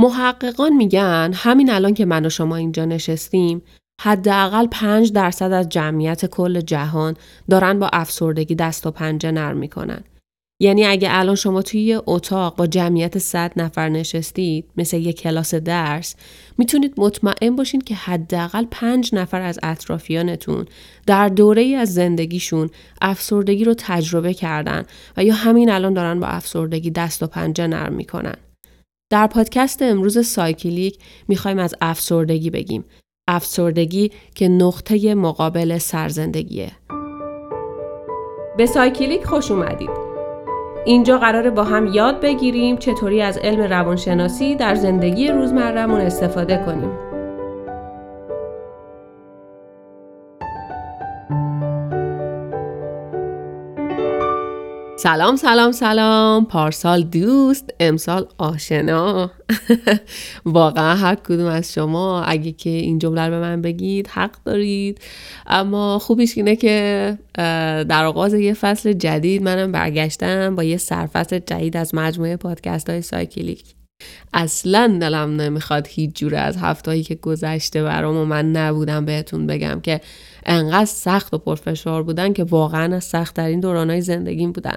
محققان میگن همین الان که من و شما اینجا نشستیم حداقل 5 درصد از جمعیت کل جهان دارن با افسردگی دست و پنجه نرم می‌کنن. یعنی اگه الان شما توی یه اتاق با جمعیت 100 نفر نشستید مثل یه کلاس درس می‌تونید مطمئن باشین که حداقل 5 نفر از اطرافیانتون در دوره از زندگیشون افسردگی رو تجربه کردن و یا همین الان دارن با افسردگی دست و پنجه نرم می‌کنن. در پادکست امروز سایکلیک می‌خوایم از افسردگی بگیم. افسردگی که نقطه مقابل سرزندگیه. به سایکلیک خوش اومدید. اینجا قراره با هم یاد بگیریم چطوری از علم روانشناسی در زندگی روزمرهمون استفاده کنیم. سلام سلام سلام. پارسال دوست امسال آشنا. واقعا هر کدوم از شما اگه که این جمله رو به من بگید حق دارید. اما خوبیش اینه که در آغاز یه فصل جدید منم برگشتم با یه سرفصل جدید از مجموعه پادکست های سایکلیک. اصلا دلم نمی‌خواد هیچ جوره از هفتهایی که گذشته برام و من نبودم بهتون بگم که انقدر سخت و پرفشار بودن که واقعا از سختترین دورانهای زندگیم بودن.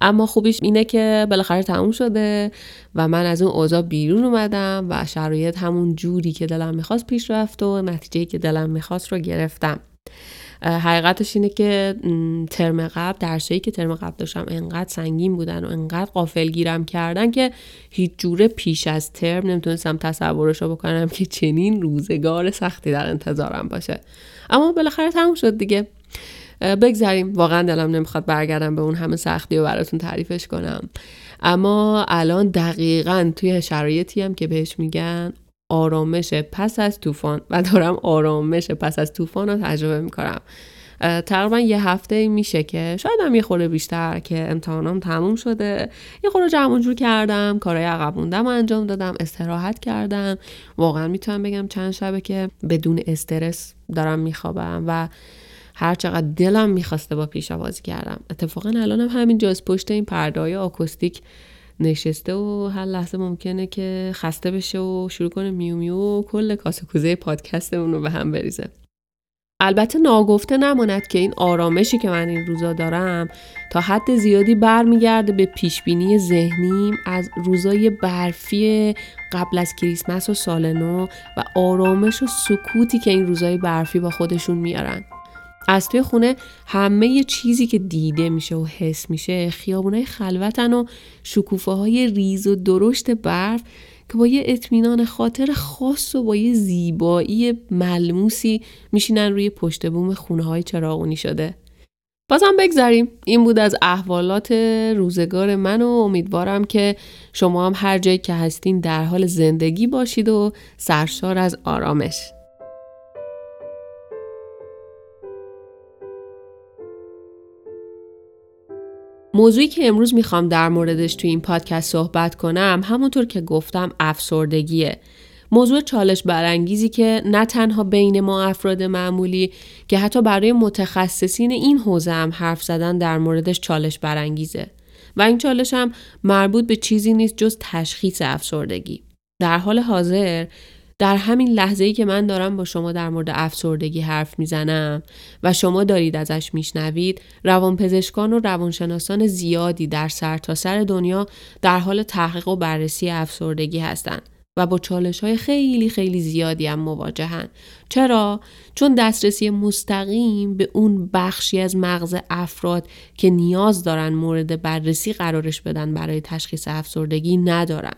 اما خوبیش اینه که بالاخره تموم شده و من از اون اوضاع بیرون اومدم و شرایط همون جوری که دلم می‌خواست پیش رفت و نتیجه که دلم می‌خواست رو گرفتم. حقیقتش اینه که ترم قبل درسایی که ترم قبل داشتم انقدر سنگین بودن و انقدر قافل گیرم کردن که هیچ جوره پیش از ترم نمی‌تونستم تصورش رو بکنم که چنین روزگار سختی در انتظارم باشه. اما بالاخره تموم شد دیگه. بگذاریم واقعا دلم نمی‌خواد برگردم به اون همه سختی و براتون تعریفش کنم. اما الان دقیقا توی شرایطی هم که بهش میگن آرامش پس از طوفان و دارم آرامش پس از طوفان رو تجربه می‌کنم. تقریبا یه هفته میشه که شاید هم یه خورده بیشتر که امتحانام تموم شده. یه خورده جمع جور کردم کارهای عقب موندم انجام دادم استراحت کردم. واقعا می‌تونم بگم چند شبه که بدون استرس دارم میخوابم و هر چقدر دلم می‌خواسته با پیشا بازی کردم. اتفاقا الانم همین جاز پشت این پرده آکوستیک نشسته و هر لحظه ممکنه که خسته بشه و شروع کنه میو میو و کل کاسه کوزه پادکستمون رو به هم بریزه. البته ناگفته نماند که این آرامشی که من این روزا دارم تا حد زیادی برمیگرده به پیشبینی ذهنیم از روزای برفی قبل از کریسمس و سال نو و آرامش و سکوتی که این روزای برفی با خودشون میارن. از توی خونه همه چیزی که دیده میشه و حس میشه خیابونای خلوتن و شکوفه های ریز و درشت برف که با یه اطمینان خاطر خاص و با یه زیبایی ملموسی میشینن روی پشت بوم خونه های چراغونی شده. بازم بگذاریم این بود از احوالات روزگار من و امیدوارم که شما هم هر جایی که هستین در حال زندگی باشید و سرشار از آرامش. موضوعی که امروز می‌خوام در موردش توی این پادکست صحبت کنم همونطور که گفتم افسردگیه. موضوع چالش برانگیزی که نه تنها بین ما افراد معمولی که حتی برای متخصصین این حوزه هم حرف زدن در موردش چالش برانگیزه و این چالش هم مربوط به چیزی نیست جز تشخیص افسردگی. در حال حاضر در همین لحظه ای که من دارم با شما در مورد افسردگی حرف می‌زنم و شما دارید ازش میشنوید روانپزشکان و روانشناسان زیادی در سرتاسر سر دنیا در حال تحقیق و بررسی افسردگی هستند و با چالش های خیلی خیلی زیادی هم مواجهن. چرا؟ چون دسترسی مستقیم به اون بخشی از مغز افراد که نیاز دارن مورد بررسی قرارش بدن برای تشخیص افسردگی ندارن.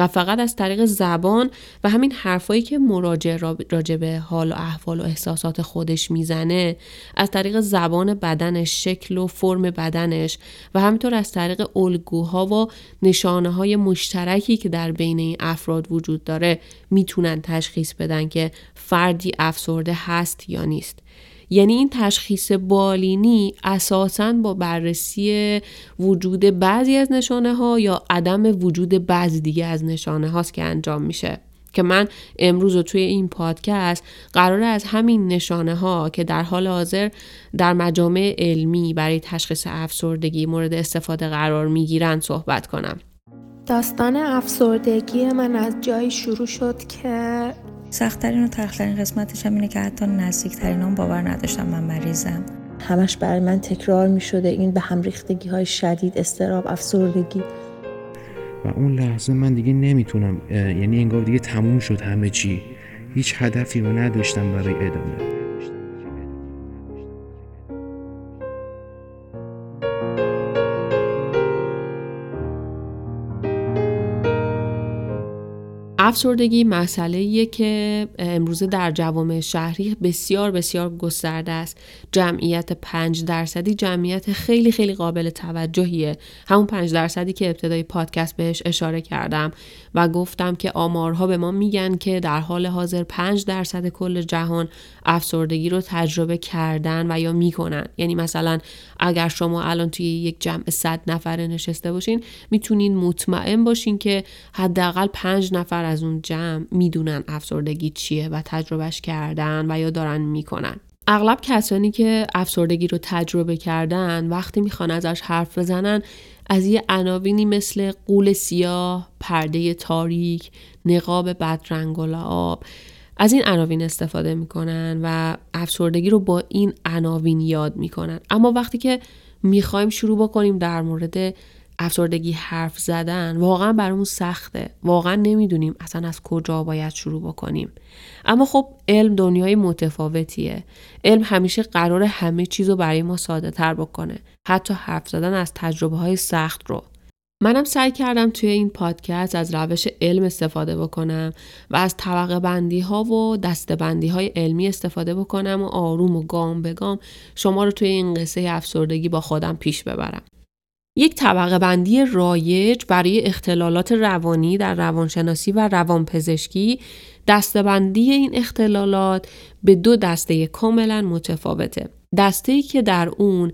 و فقط از طریق زبان و همین حرفایی که مراجع راجع به حال و احوال و احساسات خودش می‌زنه از طریق زبان بدنش شکل و فرم بدنش و همینطور از طریق الگوها و نشانه های مشترکی که در بین این افراد وجود داره می‌تونن تشخیص بدن که فردی افسرده هست یا نیست. یعنی این تشخیص بالینی اساساً با بررسی وجود بعضی از نشانه ها یا عدم وجود بعضی دیگه از نشانه هاست که انجام میشه. که من امروز و توی این پادکست قرار از همین نشانه ها که در حال حاضر در مجامع علمی برای تشخیص افسردگی مورد استفاده قرار می‌گیرن صحبت کنم. داستان افسردگی من از جایی شروع شد که سختترین و تخترین قسمتش هم اینه که حتی نزدیکترین هم باور نداشتم من مریضم. همش برای من تکرار می شده این به هم ریختگی های شدید استراب افسردگی. و اون لحظه من دیگه نمی‌تونم یعنی انگار دیگه تموم شد همه چی. هیچ هدفی رو نداشتم برای ادامه. افسردگی مسئله که امروزه در جوامع شهری بسیار بسیار گسترده است. جمعیت پنج درصدی جمعیت خیلی خیلی قابل توجهیه. همون پنج درصدی که ابتدای پادکست بهش اشاره کردم. و گفتم که آمارها به ما میگن که در حال حاضر پنج درصد کل جهان افسردگی رو تجربه کردن و یا می‌کنن. یعنی مثلا اگر شما الان توی یک جمع صد نفره نشسته باشین می‌تونین مطمئن باشین که حداقل پنج نفر از اون جمع می‌دونن افسردگی چیه و تجربهش کردن و یا دارن می‌کنن. اغلب کسانی که افسردگی رو تجربه کردن وقتی می‌خوان ازش حرف بزنن از یه عناوینی مثل قول سیاه، پرده تاریک، نقاب بدرنگ و لعاب از این عناوین استفاده می‌کنن و افسردگی رو با این عناوین یاد می‌کنن. اما وقتی که می‌خوایم شروع بکنیم در مورد افسردگی حرف زدن واقعا برامون سخته. واقعا نمی‌دونیم اصلا از کجا باید شروع بکنیم. اما خب علم دنیای متفاوتیه. علم همیشه قرار همه چیز رو برای ما ساده تر بکنه. حتی حرف زدن از تجربه های سخت رو. منم سعی کردم توی این پادکست از روش علم استفاده بکنم و از طبقه بندی ها و دسته بندی های علمی استفاده بکنم و آروم و گام به گام شما رو توی این قصه افسردگی با خودم پیش ببرم. یک طبقه بندی رایج برای اختلالات روانی در روانشناسی و روانپزشکی دسته بندی این اختلالات به دو دسته کاملا متفاوته. دسته که در اون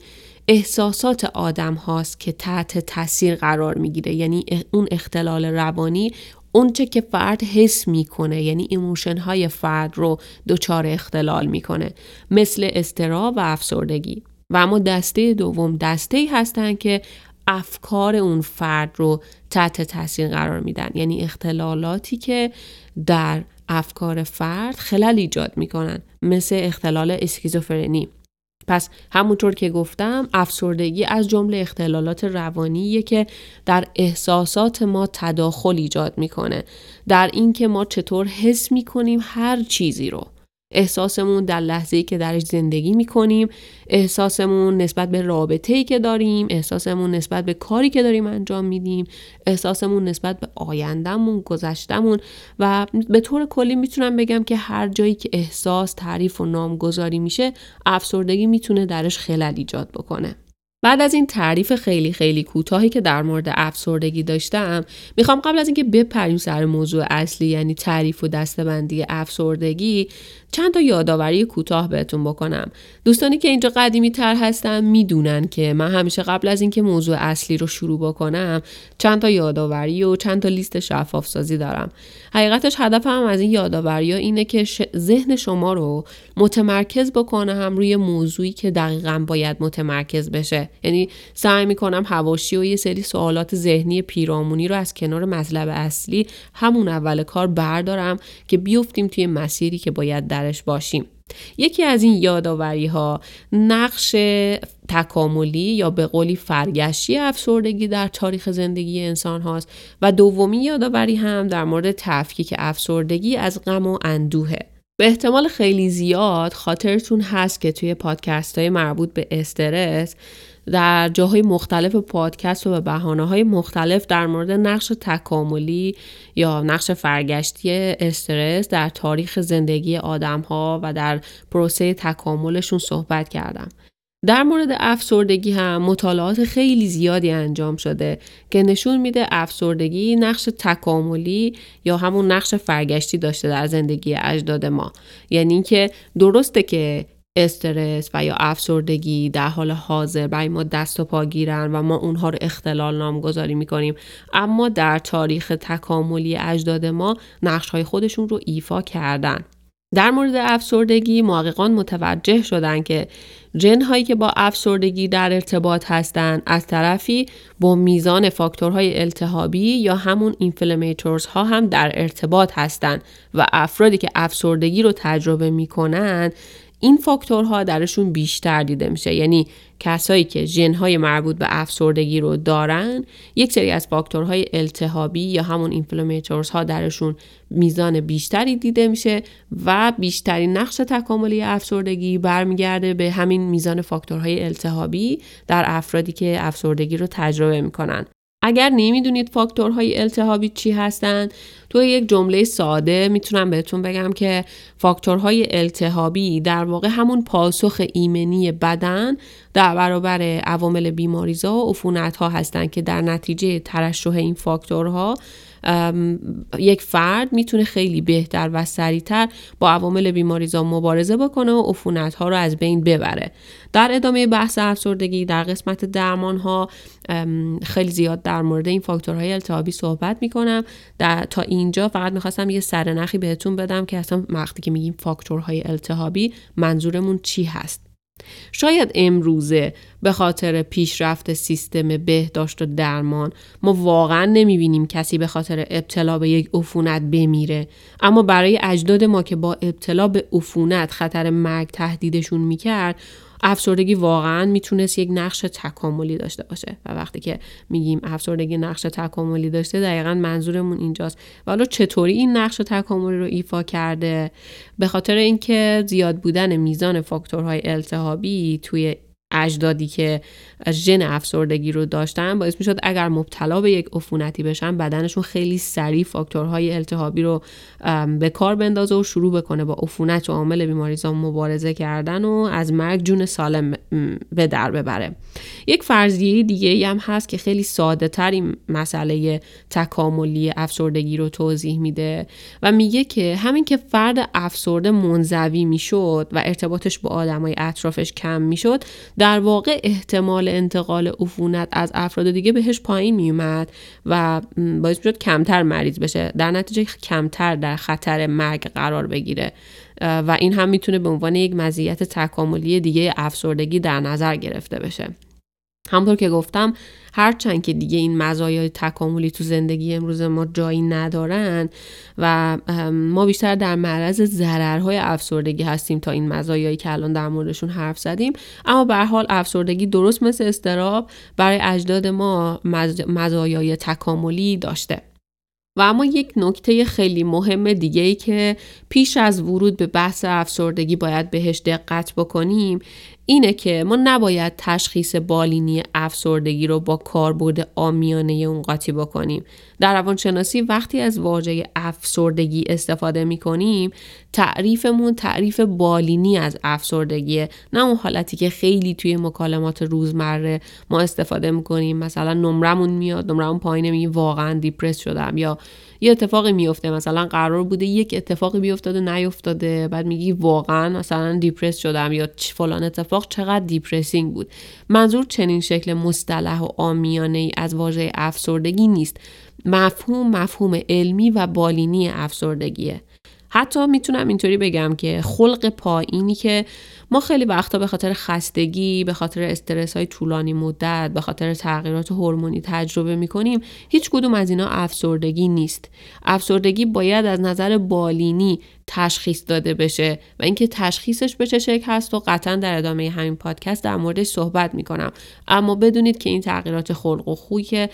احساسات آدم هاست که تحت تاثیر قرار می‌گیره یعنی اون اختلال روانی اونچه که فرد حس می‌کنه یعنی emotion های فرد رو دچار اختلال می‌کنه مثل استرا و افسردگی و اما دسته دوم دسته ای هستن که افکار اون فرد رو تحت تاثیر قرار میدن. یعنی اختلالاتی که در افکار فرد خلل ایجاد می‌کنن مثل اختلال اسکیزوفرنی. پس همونطور که گفتم افسردگی از جمله اختلالات روانیه که در احساسات ما تداخل ایجاد می‌کنه. در اینکه ما چطور حس می‌کنیم هر چیزی رو. احساسمون در لحظه‌ای که درش زندگی می‌کنیم احساسمون نسبت به رابطه‌ای که داریم احساسمون نسبت به کاری که داریم انجام میدیم احساسمون نسبت به آیندهمون گذشتمون و به طور کلی می‌تونم بگم که هر جایی که احساس تعریف و نامگذاری میشه افسردگی می‌تونه درش خلل ایجاد بکنه. بعد از این تعریف خیلی خیلی کوتاهی که در مورد افسردگی داشتم می‌خوام قبل از اینکه بپریم سر موضوع اصلی یعنی تعریف و دستبندی افسردگی چند تا یادآوری کوتاه بهتون بکنم. دوستانی که اینجا قدیمی تر هستن می‌دونن که من همیشه قبل از اینکه موضوع اصلی رو شروع بکنم چند تا یادآوری و چند تا لیست شفاف سازی دارم. حقیقتش هدفم از این یادآوری اینه که ذهن شما رو متمرکز بکنم روی موضوعی که دقیقا باید متمرکز بشه. یعنی سعی می‌کنم هواشی و یه سری سوالات ذهنی پیرامونی رو از کنار مطلب اصلی همون اول کار بردارم که بیفتیم توی مسیری که باید درش باشیم. یکی از این یادآوری ها نقش تکاملی یا به قولی فرگشتی افسردگی در تاریخ زندگی انسان هاست و دومی یادآوری هم در مورد تفکیک افسردگی از غم و اندوهه. به احتمال خیلی زیاد خاطرتون هست که توی پادکست های مربوط به استرس در جاهای مختلف پادکست و به بحانه های مختلف در مورد نقش تکاملی یا نقش فرگشتی استرس در تاریخ زندگی آدم ها و در پروسه تکاملشون صحبت کردم. در مورد افسردگی هم مطالعات خیلی زیادی انجام شده که نشون میده افسردگی نقش تکاملی یا همون نقش فرگشتی داشته در زندگی اجداد ما یعنی اینکه درسته که استرس و یا افسردگی در حال حاضر برای ما دست و پا گیرن و ما اونها رو اختلال نامگذاری می‌کنیم. اما در تاریخ تکاملی اجداد ما نقش های خودشون رو ایفا کردن. در مورد افسردگی محققان متوجه شدن که جن هایی که با افسردگی در ارتباط هستند از طرفی با میزان فاکتورهای التهابی یا همون اینفلمیتورز ها هم در ارتباط هستند و افرادی که افسردگی رو تجربه می‌کنن این فاکتورها درشون بیشتر دیده میشه. یعنی کسایی که ژنهای مربوط به افسردگی رو دارن یک سری از فاکتورهای التهابی یا همون inflammators ها درشون میزان بیشتری دیده میشه و بیشترین نقش تکاملی افسردگی برمیگرده به همین میزان فاکتورهای التهابی در افرادی که افسردگی رو تجربه می‌کنن. اگر نمی‌دونید فاکتورهای التهابی چی هستند تو یک جمله ساده می‌تونم بهتون بگم که فاکتورهای التهابی در واقع همون پاسخ ایمنی بدن در برابر عوامل بیماریزا و عفونت ها هستند که در نتیجه ترشح این فاکتورها یک فرد می‌تونه خیلی بهتر و سریعتر با عوامل بیماریزا مبارزه بکنه و عفونت ها رو از بین ببره. در ادامه بحث افسردگی در قسمت درمان ها خیلی زیاد در مورد این فاکتورهای التهابی صحبت می‌کنم. تا اینجا فقط می‌خواستم یه سرنخی بهتون بدم که اصلا وقتی که میگیم فاکتورهای التهابی منظورمون چی هست. شاید امروزه به خاطر پیشرفت سیستم بهداشت و درمان ما واقعا نمی‌بینیم کسی به خاطر ابتلا به یک عفونت بمیره. اما برای اجداد ما که با ابتلا به عفونت خطر مرگ تهدیدشون می‌کرد افسردگی واقعا می‌تونست یک نقش تکاملی داشته باشه. و وقتی که میگیم افسردگی نقش تکاملی داشته دقیقا منظورمون اینجاست. و حالا چطوری این نقش تکاملی رو ایفا کرده؟ به خاطر اینکه زیاد بودن میزان فاکتورهای التهابی توی اجدادی که ژن افسردگی رو داشتن باعث می‌شد اگر مبتلا به یک عفونتی بشن بدنشون خیلی سریع فاکتورهای التهابی رو به کار بندازه و شروع بکنه با عفونت و عامل بیماریزا مبارزه کردن و از مرگ جون سالم به در ببره. یک فرضیه دیگه هم هست که خیلی ساده تر این مسئله تکاملی افسردگی رو توضیح میده و میگه که همین که فرد افسرده منزوی می‌شد و ارتباطش با آدمای اطرافش کم می‌شد در واقع احتمال انتقال عفونت از افراد دیگه بهش پایین میومد و باعث می‌شد کمتر مریض بشه. در نتیجه کمتر در خطر مرگ قرار بگیره. و این هم می‌تونه به عنوان یک مزیت تکاملی دیگه افسردگی در نظر گرفته بشه. همطور که گفتم هرچند که دیگه این مزایای تکاملی تو زندگی امروز ما جایی ندارن و ما بیشتر در معرض ضررهای افسردگی هستیم تا این مزایایی که الان در موردشون حرف زدیم. اما به حال افسردگی درست مثل استراب برای اجداد ما مزایای تکاملی داشته. و اما یک نکته خیلی مهم دیگه ای که پیش از ورود به بحث افسردگی باید بهش دقت بکنیم اینه که ما نباید تشخیص بالینی افسردگی رو با کاربرد آمیانه اون قاطی بکنیم. در روانشناسی وقتی از واژه افسردگی استفاده می کنیم تعریفمون تعریف بالینی از افسردگیه نه اون حالتی که خیلی توی مکالمات روزمره ما استفاده می‌کنیم. مثلا نمرمون میاد نمرمون پایینه میگیم واقعا depress شدم یا یه اتفاقی میفته مثلا قرار بوده یک اتفاقی بیفته نیفتاده. بعد میگی واقعا مثلا depress شدم یا فلان اتفاق چقدر depressing بود. منظور چنین شکل مصطلح و عامیانه ای از واژه افسردگی نیست. مفهوم مفهوم علمی و بالینی افسردگیه. حتی می‌تونم اینطوری بگم که خلق پایینی که ما خیلی وقتا به خاطر خستگی به خاطر استرس های طولانی مدت به خاطر تغییرات هورمونی تجربه می‌کنیم. هیچ کدوم از اینا افسردگی نیست. افسردگی باید از نظر بالینی تشخیص داده بشه و اینکه تشخیصش به چه شکل هست و قطعا در ادامه همین پادکست در موردش صحبت می‌کنم. اما بدونید که این تغییرات خلق و خوی که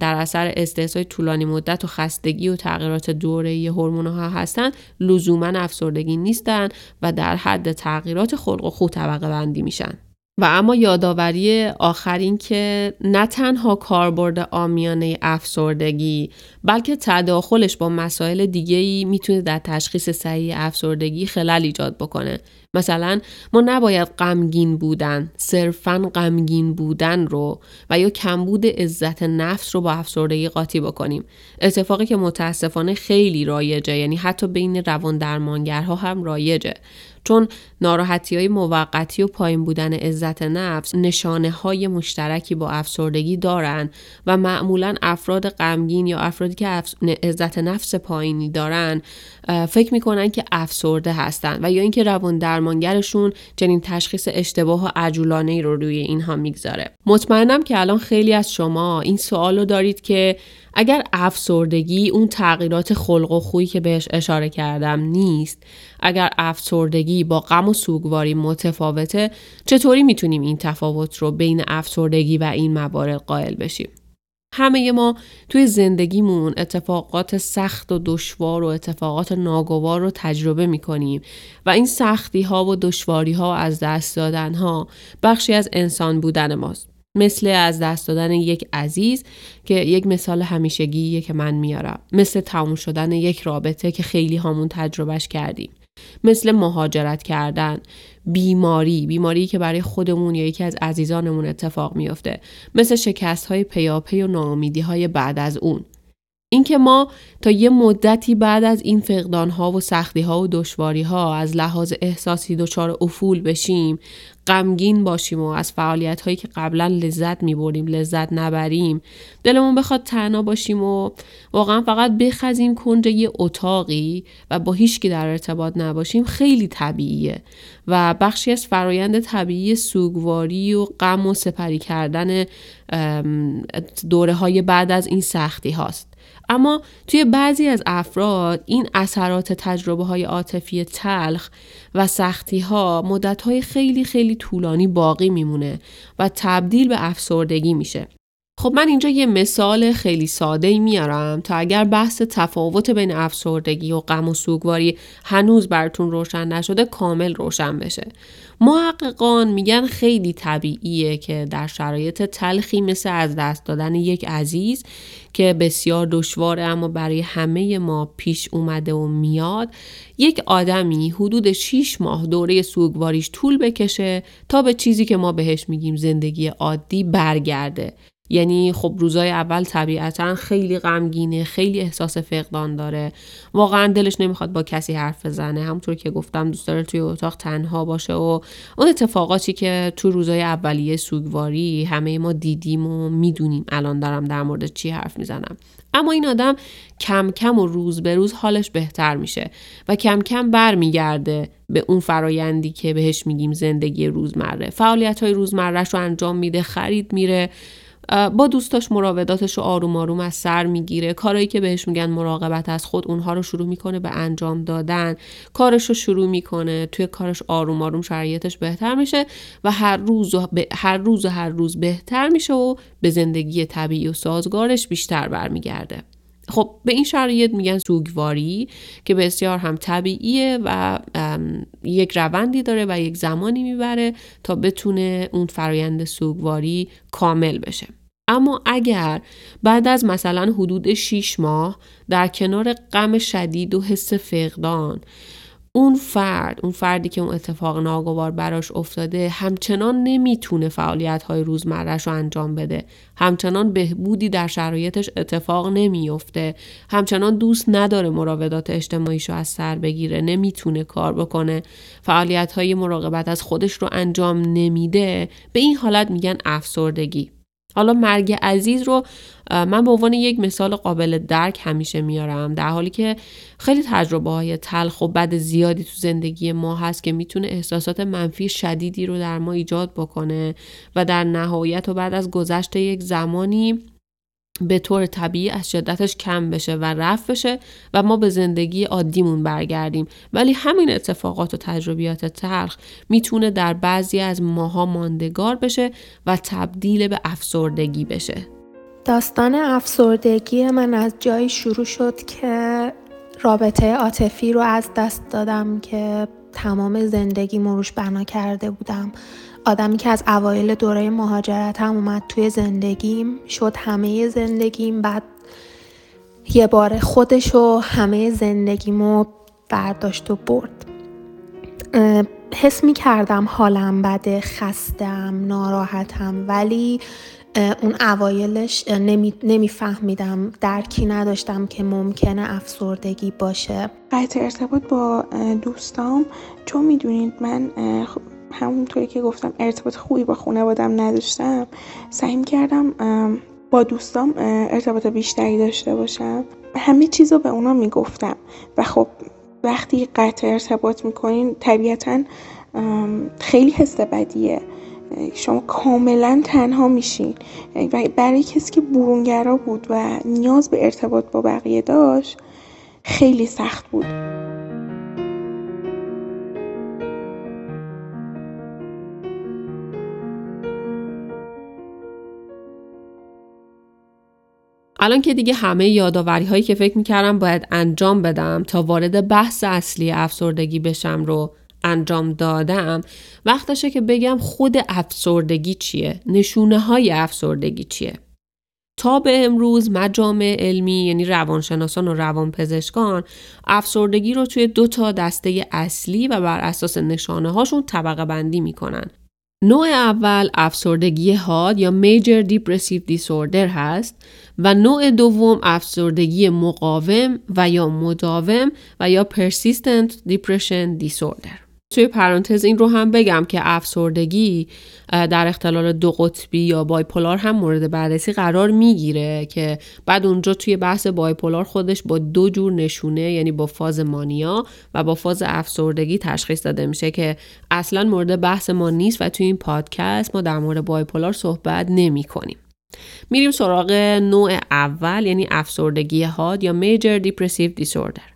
در اثر استرس های طولانی مدت و خستگی و تغییرات دوره هورمون ها هستن لزوما افسردگی نیستن و در حد تغییرات خلق و خو طبقه بندی میشن. و اما یادآوری آخرین که نه تنها کاربرد آمیانه افسردگی بلکه تداخلش با مسائل دیگه‌ای می‌تونه در تشخیص صحیح افسردگی خلل ایجاد بکنه. مثلا ما نباید غمگین بودن صرفا غمگین بودن رو و یا کمبود عزت نفس رو با افسردگی قاطی بکنیم. اتفاقی که متاسفانه خیلی رایجه یعنی حتی بین روان درمانگرها هم رایجه. چون ناراحتی های موقتی و پایین بودن عزت نفس نشانه های مشترکی با افسردگی دارن و معمولا افراد غمگین یا افرادی که عزت نفس پایینی دارن فکر می‌کنن که افسرده هستن و یا اینکه روان درمانگرشون چنین تشخیص اشتباه و عجولانه رو روی اینها می‌گذاره. مطمئنم که الان خیلی از شما این سوال رو دارید که اگر افسردگی اون تغییرات خلق و خویی که بهش اشاره کردم نیست اگر افسردگی با غم و سوگواری متفاوته چطوری می‌تونیم این تفاوت رو بین افسردگی و این موارد قائل بشیم همه ما توی زندگیمون اتفاقات سخت و دشوار و اتفاقات ناگوار رو تجربه می کنیم و این سختی ها و دشواری ها و از دست دادن ها بخشی از انسان بودن ماست. مثل از دست دادن یک عزیز که یک مثال همیشگیه که من میارم. مثل تموم شدن یک رابطه که خیلی همون تجربهش کردیم. مثل مهاجرت کردن. بیماری. بیماری که برای خودمون یا یکی از عزیزانمون اتفاق میافته. مثل شکست های پیاپی و ناامیدی های بعد از اون. اینکه ما تا یه مدتی بعد از این فقدان ها و سختی ها و دشواری ها از لحاظ احساسی دچار افول بشیم غمگین باشیم و از فعالیت هایی که قبلا لذت می بردیم لذت نبریم دلمون بخواد تنها باشیم و واقعا فقط بخزیم کنج یه اتاقی و با هیچکی در ارتباط نباشیم خیلی طبیعیه و بخشی از فرایند طبیعی سوگواری و غم و سپری کردن دوره های بعد از این سختی هاست. اما توی بعضی از افراد این اثرات تجربه های عاطفی تلخ و سختی ها مدت های خیلی خیلی طولانی باقی میمونه و تبدیل به افسردگی میشه. خب من اینجا یه مثال خیلی ساده میارم تا اگر بحث تفاوت بین افسردگی و غم و سوگواری هنوز براتون روشن نشده کامل روشن بشه. محققان میگن خیلی طبیعیه که در شرایط تلخی مثل از دست دادن یک عزیز که بسیار دشواره اما برای همه ما پیش اومده و میاد یک آدمی حدود 6 ماه دوره سوگواریش طول بکشه تا به چیزی که ما بهش میگیم زندگی عادی برگرده یعنی خب روزای اول طبیعتا خیلی غمگینه خیلی احساس فقدان داره. واقعا دلش نمی‌خواد با کسی حرف بزنه. همونطور که گفتم دوست داره توی اتاق تنها باشه و اون اتفاقاتی که تو روزای اولیه سوگواری همه ما دیدیم و می‌دونیم الان دارم در مورد چی حرف می‌زنم. اما این آدم کم کم و روز به روز حالش بهتر میشه و کم کم برمیگرده به اون فرایندی که بهش میگیم زندگی روزمره. فعالیت های روزمرهش رو انجام میده خرید میره. با دوستاش مراوداتش رو آروم آروم از سر می‌گیره. کارایی که بهش میگن مراقبت از خود اونها رو شروع می‌کنه به انجام دادن. کارش رو شروع می‌کنه. توی کارش آروم آروم شرایطش بهتر میشه و هر روز و هر روز و هر روز بهتر میشه و به زندگی طبیعی و سازگارش بیشتر برمیگرده. خب به این شرایط میگن سوگواری که بسیار هم طبیعیه و یک روندی داره و یک زمانی می‌بره تا بتونه اون فرایند سوگواری کامل بشه. اما اگر بعد از مثلا حدود 6 ماه در کنار غم شدید و حس فقدان اون فرد اون فردی که اون اتفاق ناگوار براش افتاده همچنان نمی‌تونه فعالیت های رو انجام بده. همچنان بهبودی در شرایطش اتفاق نمیفته همچنان دوست نداره مراودات اجتماعیش رو از سر بگیره. نمی‌تونه کار بکنه. فعالیت های مراقبت از خودش رو انجام نمیده. به این حالت میگن افسردگی. حالا مرگ عزیز رو من به عنوان یک مثال قابل درک همیشه میارم در حالی که خیلی تجربه های تلخ و بد زیادی تو زندگی ما هست که می‌تونه احساسات منفی شدیدی رو در ما ایجاد بکنه و در نهایت و بعد از گذشت یک زمانی به طور طبیعی از شدتش کم بشه و رفت بشه و ما به زندگی عادیمون برگردیم. ولی همین اتفاقات و تجربیات تلخ می‌تونه در بعضی از ماها ماندگار بشه و تبدیل به افسردگی بشه. داستان افسردگی من از جایی شروع شد که رابطه عاطفی رو از دست دادم که تمام زندگی مروش بنا کرده بودم. آدمی که از اوایل دوره مهاجرت هم اومد توی زندگیم شد همه زندگیم بعد یه بار خودش و همه زندگیمو برداشت و برد. حس می کردم حالم بده خستم ناراحتم ولی اون اوایلش نمیفهمیدم درکی نداشتم که ممکنه افسردگی باشه. قطع ارتباط با دوستام چون می‌دونید من همونطوری که گفتم ارتباط خوبی با خانوادم نداشتم سعی کردم با دوستام ارتباط بیشتری داشته باشم. همه چیز رو به اونا می‌گفتم و خب وقتی قطع ارتباط می‌کنین طبیعتا خیلی حس بدیه. شما کاملا تنها میشین. و برای کسی که برونگرا بود و نیاز به ارتباط با بقیه داشت خیلی سخت بود. الان که دیگه همه یادآوری هایی که فکر می‌کردم باید انجام بدم تا وارد بحث اصلی افسردگی بشم رو انجام دادم وقتشه که بگم خود افسردگی چیه؟ نشونه های افسردگی چیه؟ تا به امروز مجامع علمی یعنی روانشناسان و روانپزشکان افسردگی رو توی دو تا دسته اصلی و بر اساس نشانه هاشون طبقه بندی می‌کنن. نوع اول افسردگی حاد یا Major Depressive Disorder هست و نوع دوم افسردگی مقاوم و یا مداوم و یا Persistent Depression Disorder. توی پرانتز این رو هم بگم که افسردگی در اختلال دو قطبی یا بایپولار هم مورد بررسی قرار می‌گیره که بعد اونجا توی بحث بایپولار خودش با دو جور نشونه یعنی با فاز مانیا و با فاز افسردگی تشخیص داده میشه که اصلا مورد بحث ما نیست و توی این پادکست ما در مورد بایپولار صحبت نمی کنیم. میریم سراغ نوع اول یعنی افسردگی حاد یا Major Depressive Disorder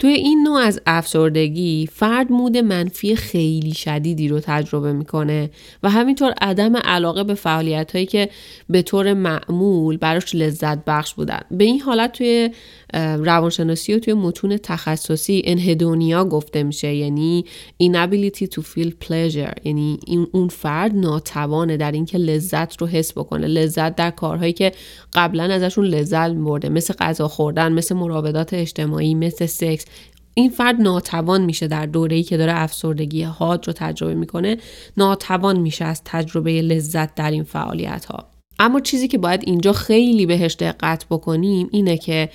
توی این نوع از افسردگی فرد مود منفی خیلی شدیدی رو تجربه می‌کنه و همینطور عدم علاقه به فعالیت هایی که به طور معمول براش لذت بخش بودن. به این حالت توی روانشناسی و توی متون تخصصی انهدونیا گفته میشه یعنی inability to feel pleasure. یعنی اون فرد ناتوانه در اینکه لذت رو حس بکنه. لذت در کارهایی که قبلا ازشون لذت برده مثل غذا خوردن مثل مراودات اجتماعی مثل سکس. این فرد ناتوان میشه در دوره‌ای که داره افسردگی حاد رو تجربه می‌کنه ناتوان میشه از تجربه لذت در این فعالیت ها اما چیزی که باید اینجا خیلی بهش دقت بکنیم اینه که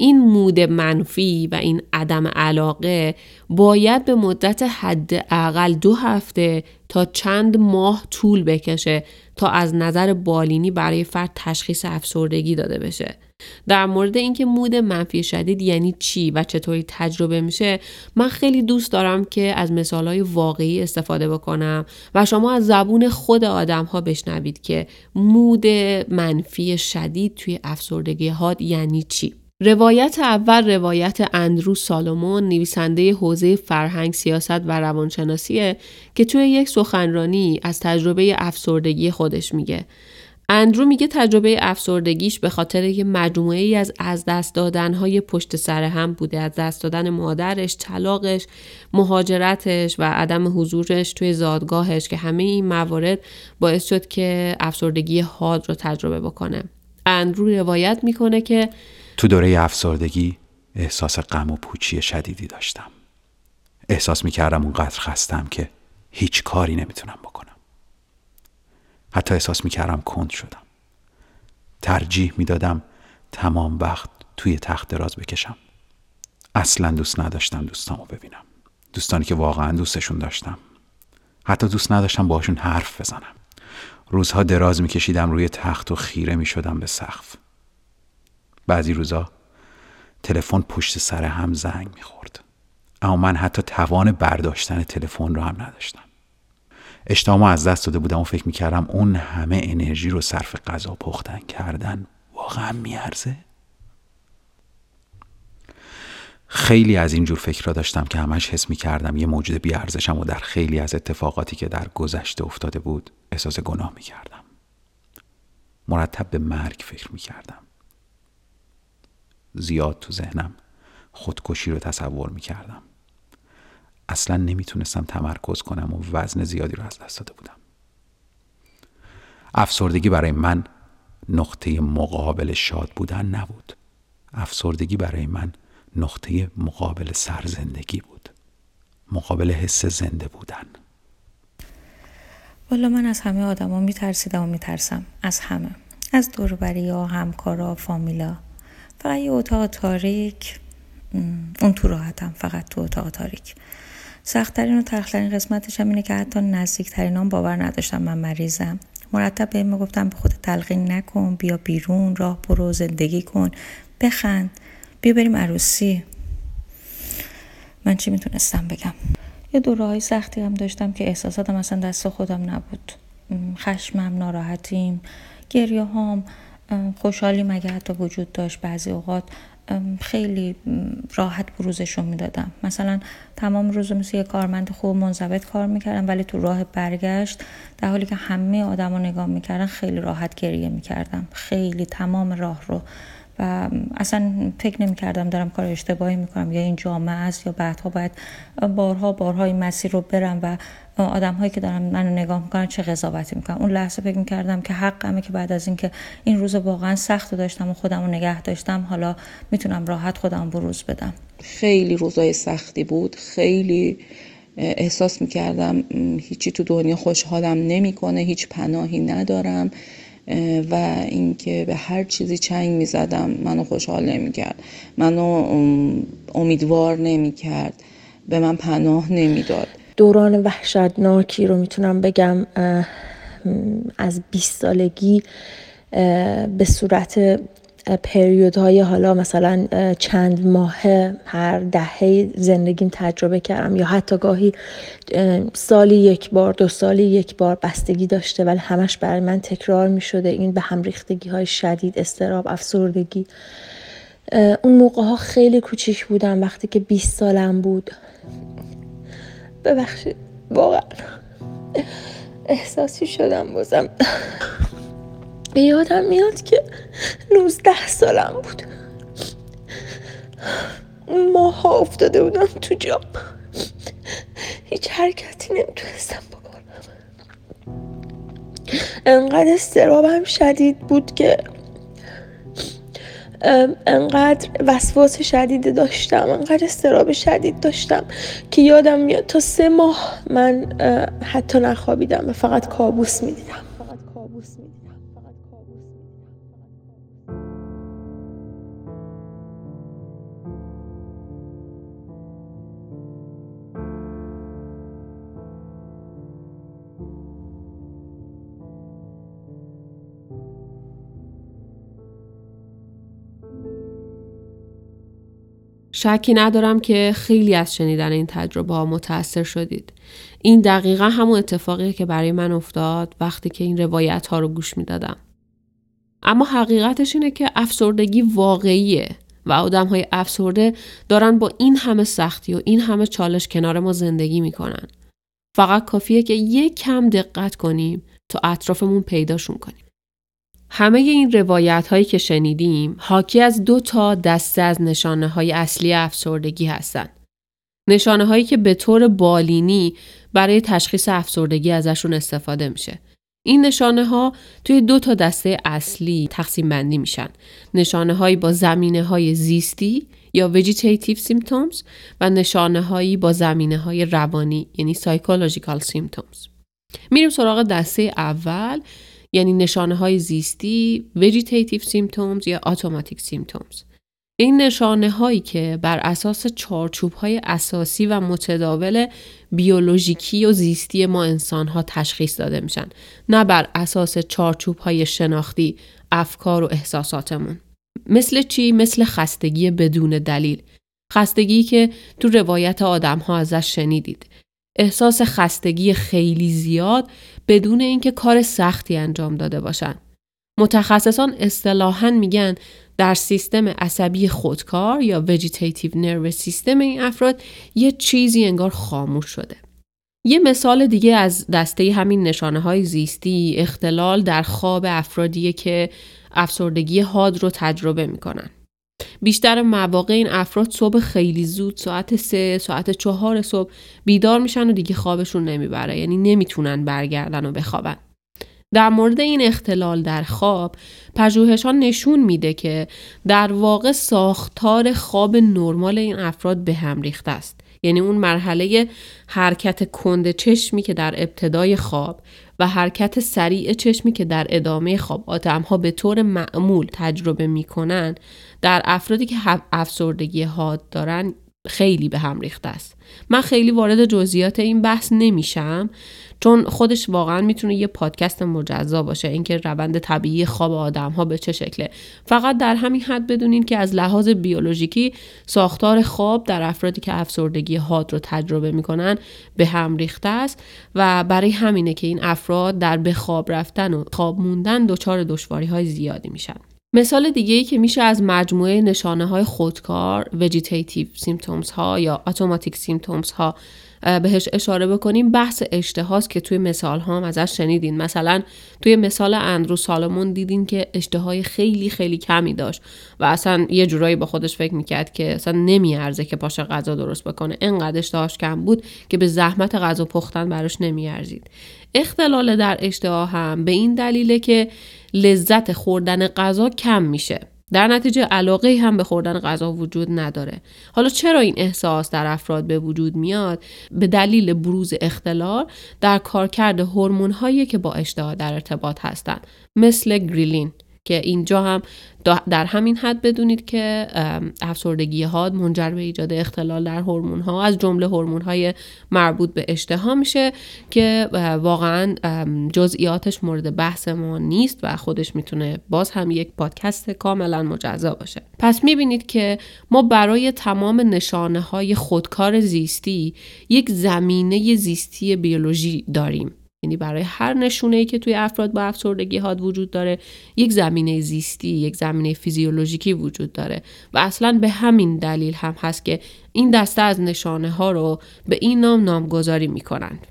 این مود منفی و این عدم علاقه باید به مدت حداقل دو هفته تا چند ماه طول بکشه تا از نظر بالینی برای فرد تشخیص افسردگی داده بشه. در مورد اینکه مود منفی شدید یعنی چی و چطوری تجربه میشه من خیلی دوست دارم که از مثالهای واقعی استفاده بکنم و شما از زبون خود آدم ها بشنوید که مود منفی شدید توی افسردگی هاد یعنی چی روایت اول روایت اندرو سالومون نویسنده حوزه فرهنگ سیاست و روانشناسیه که توی یک سخنرانی از تجربه افسردگی خودش میگه اندرو میگه تجربه افسردگیش به خاطر یه مجموعه ای از از دست دادنهای پشت سر هم بوده از دست دادن مادرش، طلاقش، مهاجرتش و عدم حضورش توی زادگاهش که همه این موارد باعث شد که افسردگی حاد رو تجربه بکنه. اندرو روایت می‌کنه که تو دوره افسردگی احساس غم و پوچی شدیدی داشتم. احساس می‌کردم اونقدر خستم که هیچ کاری نمی‌تونم بکنم. حتی احساس می‌کردم کند شدم. ترجیح می‌دادم تمام وقت توی تخت دراز بکشم. اصلا دوست نداشتم دوستامو ببینم. دوستانی که واقعا دوستشون داشتم. حتی دوست نداشتم باشون حرف بزنم. روزها دراز میکشیدم روی تخت و خیره می‌شدم به سقف. بعضی روزا تلفن پشت سر هم زنگ می‌خورد. اما من حتی توان برداشتن تلفن رو هم نداشتم. اشتهامو از دست داده بودم و فکر می‌کردم اون همه انرژی رو صرف غذا پختن کردن واقعا میارزه. خیلی از این جور فکر را داشتم که همش حس می‌کردم یه موجود بیارزشم و در خیلی از اتفاقاتی که در گذشته افتاده بود احساس گناه می‌کردم. مرتب به مرگ فکر می‌کردم. زیاد تو ذهنم خودکشی رو تصور می‌کردم. اصلا نمی‌تونستم تمرکز کنم و وزن زیادی رو از دست داده بودم. افسردگی برای من نقطه مقابل شاد بودن نبود. افسردگی برای من نقطه مقابل سرزندگی بود. مقابل حس زنده بودن. والا من از همه آدما میترسیدم و میترسم. از همه. از دوربری ها همکارا فامیلا. فقط یه اتاق تاریک. اون تو راحتم فقط تو اتاق تاریک. سختترین و تلخترین قسمتش هم اینه که حتی نزدیکترین هم باور نداشتم من مریضم. مرتب به می‌گفتم به خود تلقین نکن بیا بیرون راه برو زندگی کن. بخند. بیا بریم عروسی. من چی می‌تونستم بگم؟ یه دورهای سختی هم داشتم که احساساتم اصلا دست خودم نبود. خشمم ناراحتیم گریه هام خوشحالی مگه حتی وجود داشت بعضی اوقات. خیلی راحت بروزشون می‌دادم. مثلا تمام روز مثل یه کارمند خوب منضبط کار می‌کردم ولی تو راه برگشت در حالی که همه آدم رو نگاه می‌کردن خیلی راحت گریه می‌کردم. خیلی تمام راه رو. و اصلا فکر نمی کردم دارم کار اشتباهی می‌کنم. یا این جامعه است یا بعدها باید بارها بارها مسیر رو برم و آدم هایی که دارم منو نگاه می‌کنن چه قضاوتی می‌کنن. اون لحظه فکر می‌کردم که حقمه که بعد از اینکه این روز واقعا سخت داشتم و خودم رو نگه داشتم حالا می‌تونم راحت خودم بروز بدم. خیلی روزای سختی بود. خیلی احساس می‌کردم هیچی تو دنیا خوشحالم نمی‌کنه هیچ پناهی ندارم و اینکه به هر چیزی چنگ می‌زدم منو خوشحال نمی‌کرد. منو امیدوار نمی‌کرد. به من پناه نمی‌داد. دوران وحشتناکی رو می‌تونم بگم از 20 سالگی به صورت پریودهای حالا مثلا چند ماه هر دهه زندگیم تجربه کردم یا حتی گاهی سالی یک بار دو سالی یک بار بستگی داشته ولی همش برای من تکرار می شده این به هم ریختگی های شدید استراب افسردگی. اون موقع ها خیلی کوچیک بودم وقتی که 20 سالم بود. ببخشید واقعا احساسی شدم بازم. یادم میاد که نوزده سالم بود. ماها افتاده بودم تو جام. هیچ حرکتی نمی‌تونستم بکنم. انقدر استرابم شدید بود که انقدر وسواس شدید داشتم انقدر استراب شدید داشتم که یادم میاد تا سه ماه من حتی نخوابیدم و فقط کابوس می‌دیدم. شکی ندارم که خیلی از شنیدن این تجربه ها متاثر شدید. این دقیقا همون اتفاقی که برای من افتاد وقتی که این روایت ها رو گوش می دادم. اما حقیقتش اینه که افسردگی واقعیه و آدم های افسرده دارن با این همه سختی و این همه چالش کنار ما زندگی می‌کنن. فقط کافیه که یک کم دقت کنیم تا اطرافمون پیداشون کنیم. همه این روایت هایی که شنیدیم حاکی از دو تا دسته از نشانه های اصلی افسردگی هستند. نشانه هایی که به طور بالینی برای تشخیص افسردگی ازشون استفاده میشه. این نشانه ها توی دو تا دسته اصلی تقسیم بندی میشن. نشانه هایی با زمینه های زیستی یا vegetative symptoms و نشانه هایی با زمینه های روانی یعنی psychological symptoms. میریم سراغ دسته اول یعنی نشانه های زیستی vegetative symptoms یا automatic symptoms. این نشانه هایی که بر اساس چارچوب های اساسی و متداول بیولوژیکی و زیستی ما انسان ها تشخیص داده میشن نه بر اساس چارچوب های شناختی افکار و احساساتمون. مثل چی؟ مثل خستگی بدون دلیل. خستگی که تو روایت آدم ها ازش شنیدید. احساس خستگی خیلی زیاد بدون اینکه کار سختی انجام داده باشن. متخصصان اصطلاحا میگن در سیستم عصبی خودکار یا وجیتیتیو نرو سیستم این افراد یه چیزی انگار خاموش شده. یه مثال دیگه از دسته همین نشانه های زیستی اختلال در خواب افرادیه که افسردگی حاد رو تجربه می‌کنن. بیشتر مواقع این افراد صبح خیلی زود ساعت سه ساعت چهار صبح بیدار میشن و دیگه خوابشون نمی‌بره. یعنی نمی‌تونن برگردن و بخوابن. در مورد این اختلال در خواب پژوهشان نشون میده که در واقع ساختار خواب نرمال این افراد به هم ریخته است. یعنی اون مرحله حرکت کند چشمی که در ابتدای خواب و حرکت سریع چشمی که در ادامه خواب. ها به طور معمول تجربه می‌کنن در افرادی که افسردگی حاد دارن خیلی به هم ریخته است. من خیلی وارد جزئیات این بحث نمیشم چون خودش واقعا می‌تونه یه پادکست مجزا باشه اینکه روند طبیعی خواب آدم ها به چه شکله. فقط در همین حد بدونین که از لحاظ بیولوژیکی ساختار خواب در افرادی که افسردگی حاد رو تجربه می‌کنن به هم ریخته است و برای همینه که این افراد در به خواب رفتن و خواب موندن دچار دشواری های زیادی میشن. مثال دیگه ای که میشه از مجموعه نشانه های خودکار vegetative symptoms ها یا automatic symptoms ها بهش اشاره بکنیم بحث اشتهاست که توی مثال ها هم ازش شنیدین. مثلا توی مثال اندرو سالمون دیدین که اشتهای خیلی خیلی کمی داشت و اصلا یه جورایی با خودش فکر می‌کرد که اصلا نمیارزه که پاشه غذا درست بکنه. انقدر اشتهاش کم بود که به زحمت غذا پختن براش نمیارزید. اختلال در اشتها هم به این دلیله که لذت خوردن غذا کم میشه. در نتیجه علاقه هم به خوردن غذا وجود نداره. حالا چرا این احساس در افراد به وجود میاد؟ به دلیل بروز اختلال در کارکرد هورمون هایی که با اشتها در ارتباط هستند مثل گریلین که اینجا هم در همین حد بدونید که افسردگی حاد منجر به ایجاد اختلال در هورمون ها از جمله هورمون های مربوط به اشتها میشه که واقعا جزئیاتش مورد بحث ما نیست و خودش می‌تونه باز هم یک پادکست کاملا مجزا باشه. پس می‌بینید که ما برای تمام نشانه های خودکار زیستی یک زمینه زیستی بیولوژی داریم. یعنی برای هر نشونه ای که توی افراد با افسردگی حاد وجود داره یک زمینه زیستی یک زمینه فیزیولوژیکی وجود داره. و اصلا به همین دلیل هم هست که این دسته از نشانه ها رو به این نام نامگذاری می‌کنند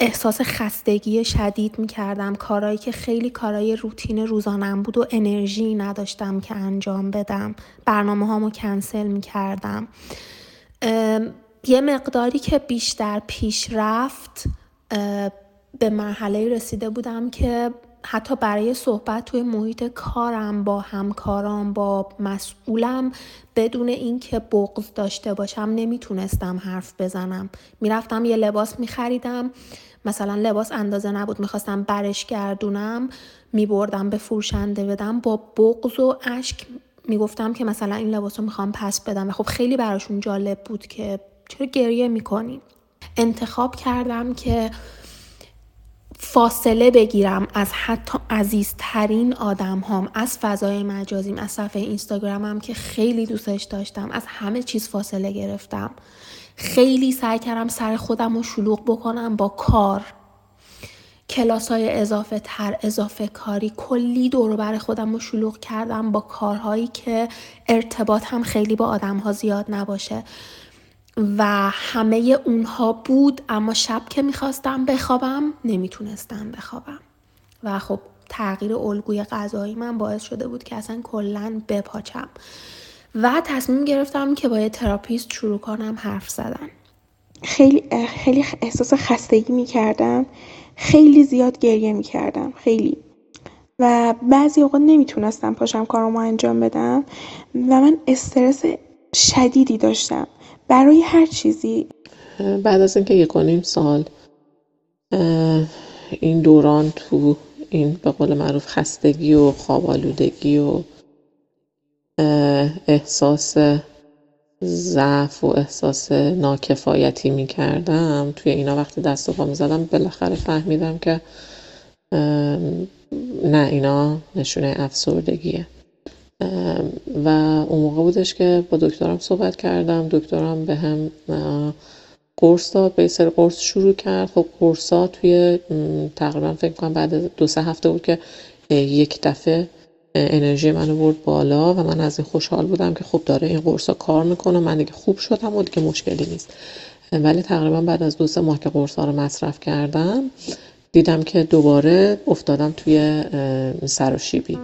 احساس خستگی شدید می کردم کارهایی که خیلی کارهای روتین روزانم بود و انرژی نداشتم که انجام بدم. برنامه هامو کنسل می کردم یه مقداری که بیشتر پیش رفت به مرحله رسیده بودم که حتی برای صحبت توی محیط کارم با همکارام با مسئولم بدون اینکه بغض داشته باشم نمی‌تونستم حرف بزنم. می‌رفتم یه لباس میخریدم. مثلا لباس اندازه نبود. می‌خواستم برش گردونم. میبردم به فروشنده بدم. با بغض و اشک می‌گفتم که مثلا این لباس رو می‌خوام پس بدم و خب خیلی براشون جالب بود که چرا گریه می‌کنی انتخاب کردم که فاصله بگیرم از حتی عزیزترین آدم هم از فضای مجازیم از صفحه اینستاگرامم که خیلی دوستش داشتم از همه چیز فاصله گرفتم. خیلی سعی کردم سر خودم رو شلوغ بکنم با کار. کلاس های اضافه تر اضافه کاری کلی دور بر خودم رو شلوغ کردم با کارهایی که ارتباط هم خیلی با آدم ها زیاد نباشه. و همه اونها بود اما شب که می‌خواستم بخوابم نمی‌تونستم بخوابم. و خب تغییر الگوی غذایی من باعث شده بود که اصلا کلا بپاچم. و تصمیم گرفتم که با یه تراپیست شروع کنم حرف زدن. خیلی خیلی احساس خستگی می‌کردم. خیلی زیاد گریه می‌کردم. خیلی. و بعضی اوقات نمی‌تونستم پاشم کارمو انجام بدم. و من استرس شدیدی داشتم. برای هر چیزی. بعد از اینکه یک نیم سال این دوران تو این به قول معروف خستگی و خواب آلودگی و احساس ضعف و احساس ناکفایتی می کردم توی اینا وقتی دست و پا می زدم بالاخره فهمیدم که نه اینا نشونه افسردگیه. و اون موقع بودش که با دکترم صحبت کردم. دکترم به هم قرص داد به سر قرص شروع کرد. خب قرص ها توی تقریبا فکر کنم بعد دو سه هفته بود که یک دفعه انرژی منو برد بالا و من از این خوشحال بودم که خب داره این قرص ها کار می‌کنه. من دیگه خوب شدم و دیگه مشکلی نیست. ولی تقریبا بعد از دو سه ماه که قرص ها رو مصرف کردم دیدم که دوباره افتادم توی سر و شیبی.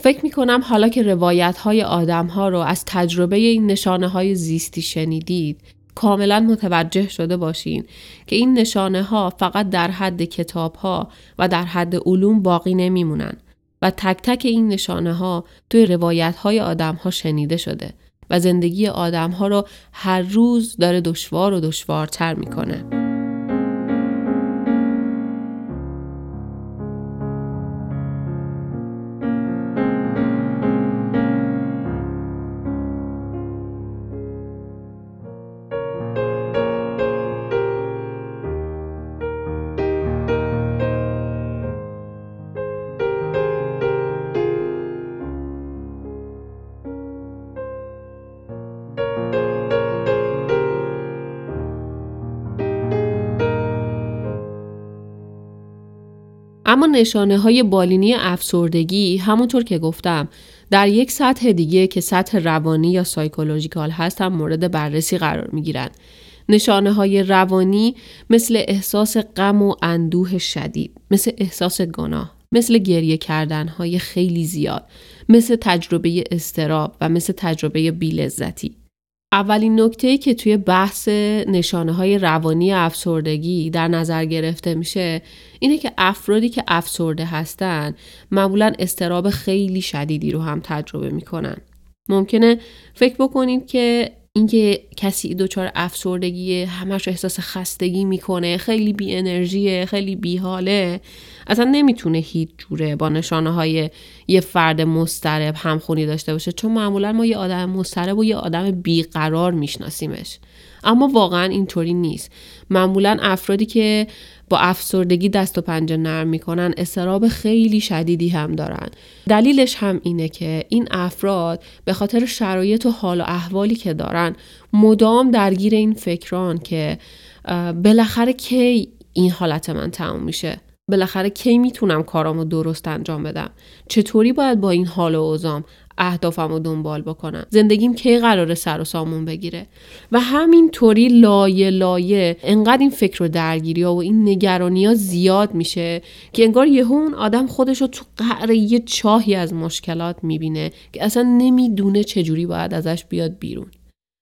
فکر می کنم حالا که روایت های آدم ها رو از تجربه این نشانه های زیستی شنیدید کاملا متوجه شده باشین که این نشانه ها فقط در حد کتاب ها و در حد علوم باقی نمیمونن و تک تک این نشانه ها توی روایت های آدم ها شنیده شده و زندگی آدم ها رو هر روز داره دشوار و دشوارتر می‌کنه. اما نشانه های بالینی افسردگی همونطور که گفتم در یک سطح دیگه که سطح روانی یا سایکولوژیکال هست هم مورد بررسی قرار می گیرن. نشانه های روانی مثل احساس غم و اندوه شدید، مثل احساس گناه، مثل گریه کردن های خیلی زیاد، مثل تجربه استراب و مثل تجربه بیلذتی. اولین نکته که توی بحث نشانه های روانی افسردگی در نظر گرفته میشه اینه که افرادی که افسرده هستن معمولا استراب خیلی شدیدی رو هم تجربه می‌کنن. ممکنه فکر بکنید که اینکه کسی دچار افسردگی همش احساس خستگی می‌کنه خیلی بی انرژیه خیلی بی حاله اصلا نمی‌تونه هیچ جوره با نشانه های یه فرد مسترب همخونی داشته باشه. چون معمولا ما یه آدم مسترب و یه آدم بیقرار میشناسیمش. اما واقعا اینطوری نیست. معمولا افرادی که با افسردگی دست و پنجه نرم می‌کنن استراب خیلی شدیدی هم دارن. دلیلش هم اینه که این افراد به خاطر شرایط و حال و احوالی که دارن مدام درگیر این فکران که بالاخره کی این حالت من تموم میشه؟ بالاخره کی می‌تونم کارامو درست انجام بدم؟ چطوری باید با این حال و اوزام اهدافم رو دنبال بکنم. زندگیم کی قراره سر و سامون بگیره؟ و همین طوری لایه لایه انقدر این فکر و درگیری ها و این نگرانی ها زیاد میشه که انگار یهو اون آدم خودش رو تو قعر یه چاهی از مشکلات می‌بینه که اصلا نمی‌دونه چجوری باید ازش بیاد بیرون.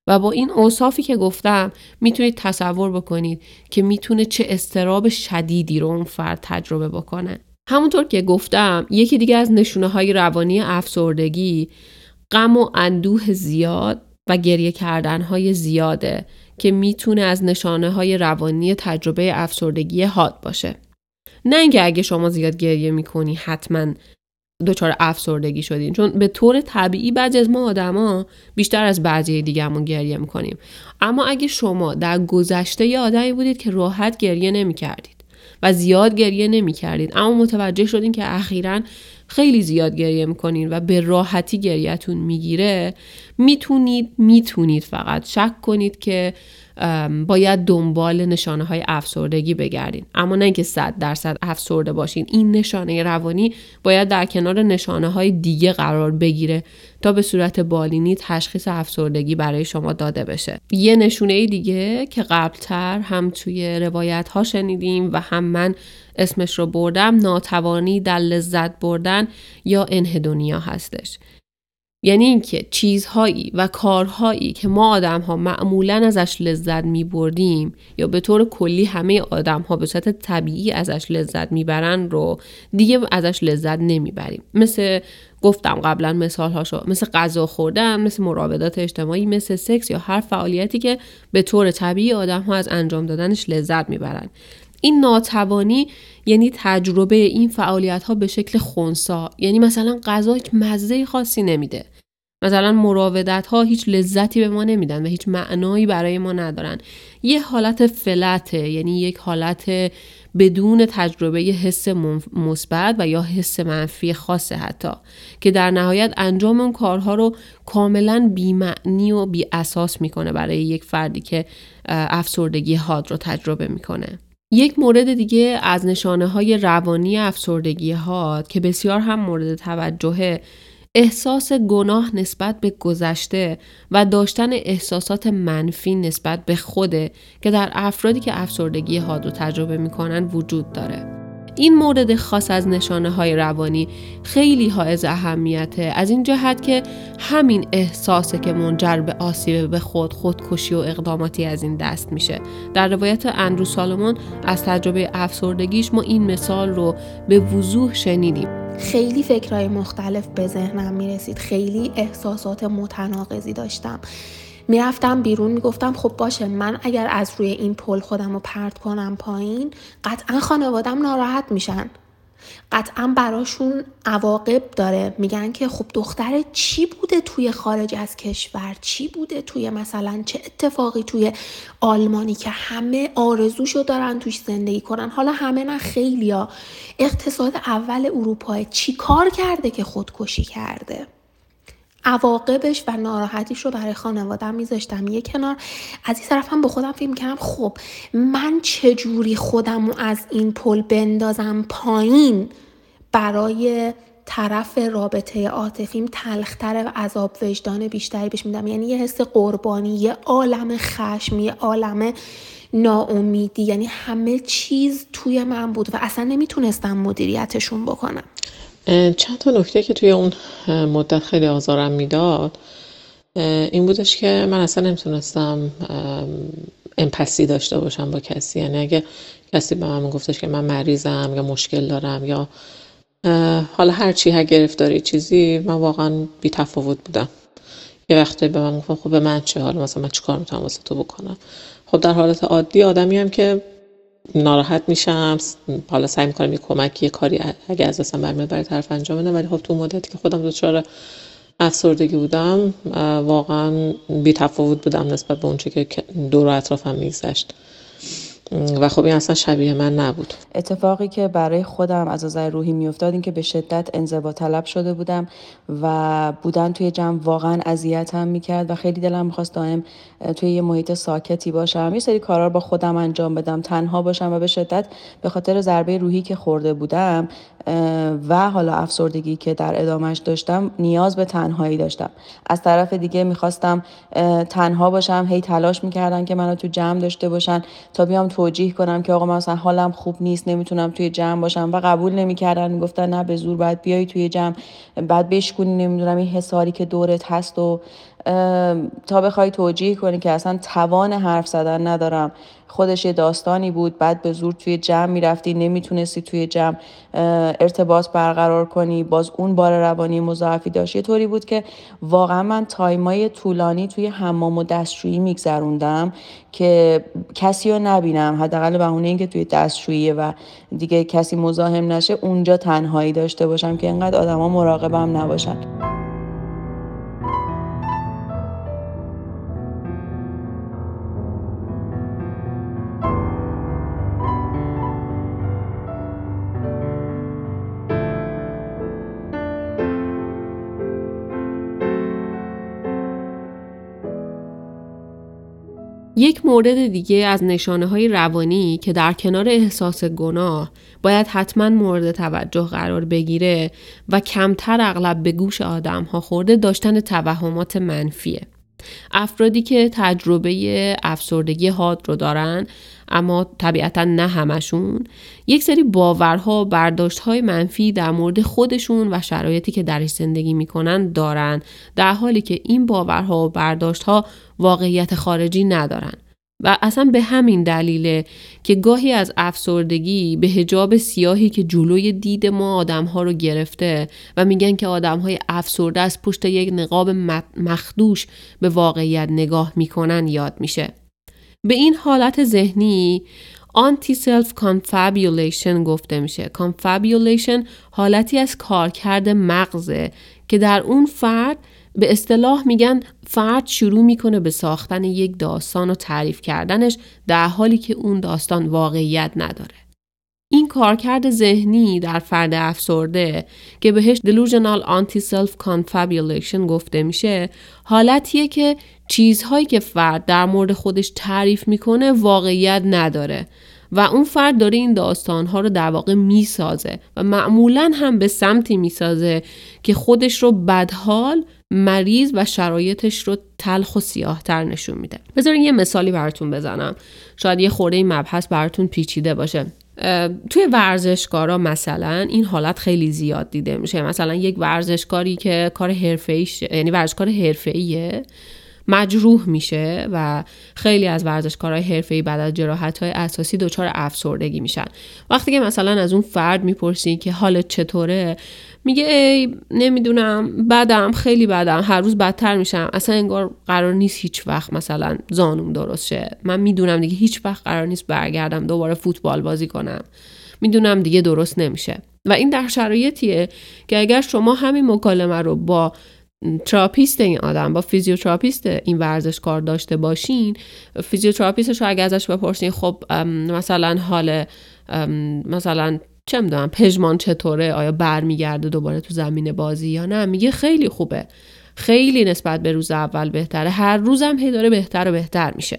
و با این اوصافی که گفتم می‌تونید تصور بکنید که می‌تونه چه استراب شدیدی رو اون فرد تجربه بکنه. همونطور که گفتم یکی دیگه از نشونه های روانی افسردگی غم و اندوه زیاد و گریه کردن های زیاده که می‌تونه از نشانه های روانی تجربه افسردگی حاد باشه. نه اینکه اگه شما زیاد گریه می‌کنی حتما دچار افسردگی شدین چون به طور طبیعی بعضی از ما آدما بیشتر از بعضی دیگهمون گریه می‌کنیم اما اگه شما در گذشته یه آدمی بودید که راحت گریه نمی‌کردید و زیاد گریه نمی کردید اما متوجه شدین که اخیرا خیلی زیاد گریه می‌کنین و به راحتی گریهتون می‌گیره. می‌تونید می‌تونید فقط شک کنید که باید دنبال نشانه های افسردگی بگردین. اما نه اینکه صد درصد افسرده باشین. این نشانه روانی باید در کنار نشانه های دیگه قرار بگیره. تا به صورت بالینی تشخیص افسردگی برای شما داده بشه. یه نشونه دیگه که قبلتر هم توی روایت ها شنیدیم و هم من اسمش رو بردم ناتوانی در لذت بردن یا انهدونیا هستش. یعنی اینکه چیزهایی و کارهایی که ما آدم ها معمولا ازش لذت می بردیم یا به طور کلی همه آدم ها به صورت طبیعی ازش لذت می‌برن رو دیگه ازش لذت نمی‌بریم. مثل گفتم قبلا مثال هاشو مثل غذا خوردن مثل مراودات اجتماعی مثل سکس یا هر فعالیتی که به طور طبیعی آدم ها از انجام دادنش لذت می‌برن. این ناتوانی یعنی تجربه این فعالیت ها به شکل خونسا یعنی مثلا غذا هیچ مزه خاصی نمیده. مثلا مراودت ها هیچ لذتی به ما نمیدن و هیچ معنایی برای ما ندارن. یه حالت فلته یعنی یک حالت بدون تجربه حس مثبت و یا حس منفی خاصه حتی که در نهایت انجام اون کارها رو کاملا بیمعنی و بی اساس می‌کنه برای یک فردی که افسردگی حاد رو تجربه می‌کنه. یک مورد دیگه از نشانه های روانی افسردگی ها که بسیار هم مورد توجهه احساس گناه نسبت به گذشته و داشتن احساسات منفی نسبت به خوده که در افرادی که افسردگی حاد رو تجربه می‌کنن وجود داره. این مورد خاص از نشانه های روانی خیلی حائز اهمیته. از این جهت که همین احساسه که منجر به آسیب به خود خودکشی و اقداماتی از این دست میشه. در روایت اندرو سالمون از تجربه افسردگیش ما این مثال رو به وضوح شنیدیم. خیلی فکرهای مختلف به ذهنم می‌رسید. خیلی احساسات متناقضی داشتم. می‌رفتم بیرون می‌گفتم خب باشه من اگر از روی این پل خودم رو پرت کنم پایین قطعا خانوادم ناراحت میشن. قطعا براشون عواقب داره. میگن که خب دختر چی بوده توی خارج از کشور؟ چی بوده توی مثلا چه اتفاقی توی آلمانی که همه آرزوشو دارن توش زندگی کنن؟ حالا همه نه خیلیا اقتصاد اول اروپا چی کار کرده که خودکشی کرده؟ عواقبش و ناراحتیش رو برای خانوادم میذاشتم یه کنار. از این طرف هم به خودم فکر کردم خب من چجوری خودم رو از این پل بندازم پایین؟ برای طرف رابطه عاطفیم تلختر و عذاب وجدان بیشتری بهش میدم. یعنی یه حس قربانی یه عالم خشم یه عالم ناامیدی. یعنی همه چیز توی من بود و اصلا نمی‌تونستم مدیریتشون بکنم. چند تا نکته که توی اون مدت خیلی آزارم می‌داد این بودش که من اصلا نمی‌تونستم امپسی داشته باشم با کسی. یعنی اگه کسی به من گفتش که من مریضم یا مشکل دارم یا حالا هر چی هر گرفتاری چیزی من واقعا بی تفاوت بودم. یه وقتی به من گفتم خب به من چه؟ حالا مثلا من چیکار می‌تونم واسه تو بکنم؟ خب در حالت عادی آدمی هم که ناراحت میشم. حالا سعی می‌کنم یه کمکی یه کاری اگه از دستم برمیاد برای طرف انجام بدم ولی خب تو مدتی که خودم دچار افسردگی بودم واقعا بی تفاوت بودم نسبت به اونچه که دور اطرافم میگذشت. و خب این اصلا شبیه من نبود. اتفاقی که برای خودم از نظر روحی میافتاد این که به شدت انزوا طلب شده بودم و بودن توی جمع واقعا اذیتم می‌کرد و خیلی دلم می‌خواست دائم توی یه محیط ساکتی باشم. یه سری کارا با خودم انجام بدم تنها باشم و به شدت به خاطر ضربه روحی که خورده بودم و حالا افسردگی که در ادامهش داشتم نیاز به تنهایی داشتم. از طرف دیگه می‌خواستم تنها باشم هی تلاش می‌کردن که منو تو جمع داشته باشن تا بیام توجیه کنم که آقا مثلا حالم خوب نیست نمی‌تونم توی جمع باشم و قبول نمی‌کردن می‌گفتن نه به زور باید بیای توی جمع بعد بشکنی نمی‌دونم این حساری که دورت هست و تا بخوای توجیه کنی که اصلا توان حرف زدن ندارم. خودش یه داستانی بود بعد به زور توی جمع می‌رفتی نمی‌تونستی توی جمع ارتباط برقرار کنی. باز اون بار روانی مضاعفی داشت. یه طوری بود که واقعا من تایمای طولانی توی حمام و دستشویی میگذروندم که کسی رو نبینم. حداقل بهونه اینکه توی دستشویی و دیگه کسی مزاحم نشه اونجا تنهایی داشته باشم که انقدر آدما مراقبم نباشن. یک مورد دیگه از نشانه های روانی که در کنار احساس گناه باید حتما مورد توجه قرار بگیره و کمتر اغلب به گوش آدم ها خورده داشتن توهمات منفیه. افرادی که تجربه افسردگی حاد رو دارن اما طبیعتا نه همشون یک سری باورها و برداشتهای منفی در مورد خودشون و شرایطی که درش زندگی می‌کنن دارن در حالی که این باورها و برداشتها واقعیت خارجی ندارن و اصلا به همین دلیله که گاهی از افسردگی به حجاب سیاهی که جلوی دید ما آدم ها رو گرفته و میگن که آدم های افسرده از پشت یک نقاب مخدوش به واقعیت نگاه می‌کنن یاد میشه. به این حالت ذهنی anti-self confabulation گفته میشه. confabulation حالتی از کارکرد مغزه که در اون فرد به اصطلاح میگن فرد شروع می‌کنه به ساختن یک داستان و تعریف کردنش در حالی که اون داستان واقعیت نداره. این کارکرد ذهنی در فرد افسرده که بهش delusional anti-self confabulation گفته میشه حالتیه که چیزهایی که فرد در مورد خودش تعریف می‌کنه واقعیت نداره و اون فرد داره این داستانها رو در واقع می‌سازه و معمولا هم به سمتی می‌سازه که خودش رو بدحال مریض و شرایطش رو تلخ و سیاهتر نشون میده. بذارین یه مثالی براتون بزنم. شاید یه خورده این مبحث براتون پیچیده باشه. توی ورزشکارا مثلا این حالت خیلی زیاد دیده میشه. مثلا یک ورزشکاری که کار حرفه‌ایش یعنی ورزشکار حرفه‌ایه مجروح میشه و خیلی از ورزشکارهای حرفه‌ای بعد از های اساسی دچار افسردگی میشن. وقتی که مثلا از اون فرد می‌پرسی که حالت چطوره میگه ای نمی‌دونم بدم خیلی بدم هر روز بدتر میشم. اصلا انگار قرار نیست هیچ وقت مثلا زانوم درست شه. من می‌دونم دیگه هیچ وقت قرار نیست برگردم دوباره فوتبال بازی کنم. می‌دونم دیگه درست نمیشه. و این در شرایطیه که اگر شما همین مکالمه رو با تراپیست این آدم با فیزیوتراپیست این ورزشکار داشته باشین فیزیوتراپیستش رو اگه ازش بپرسین خب مثلا حال مثلا چه می‌دونم پژمان چطوره آیا برمیگرده دوباره تو زمین بازی یا نه میگه خیلی خوبه. خیلی نسبت به روز اول بهتره. هر روزم هی داره بهتر و بهتر میشه.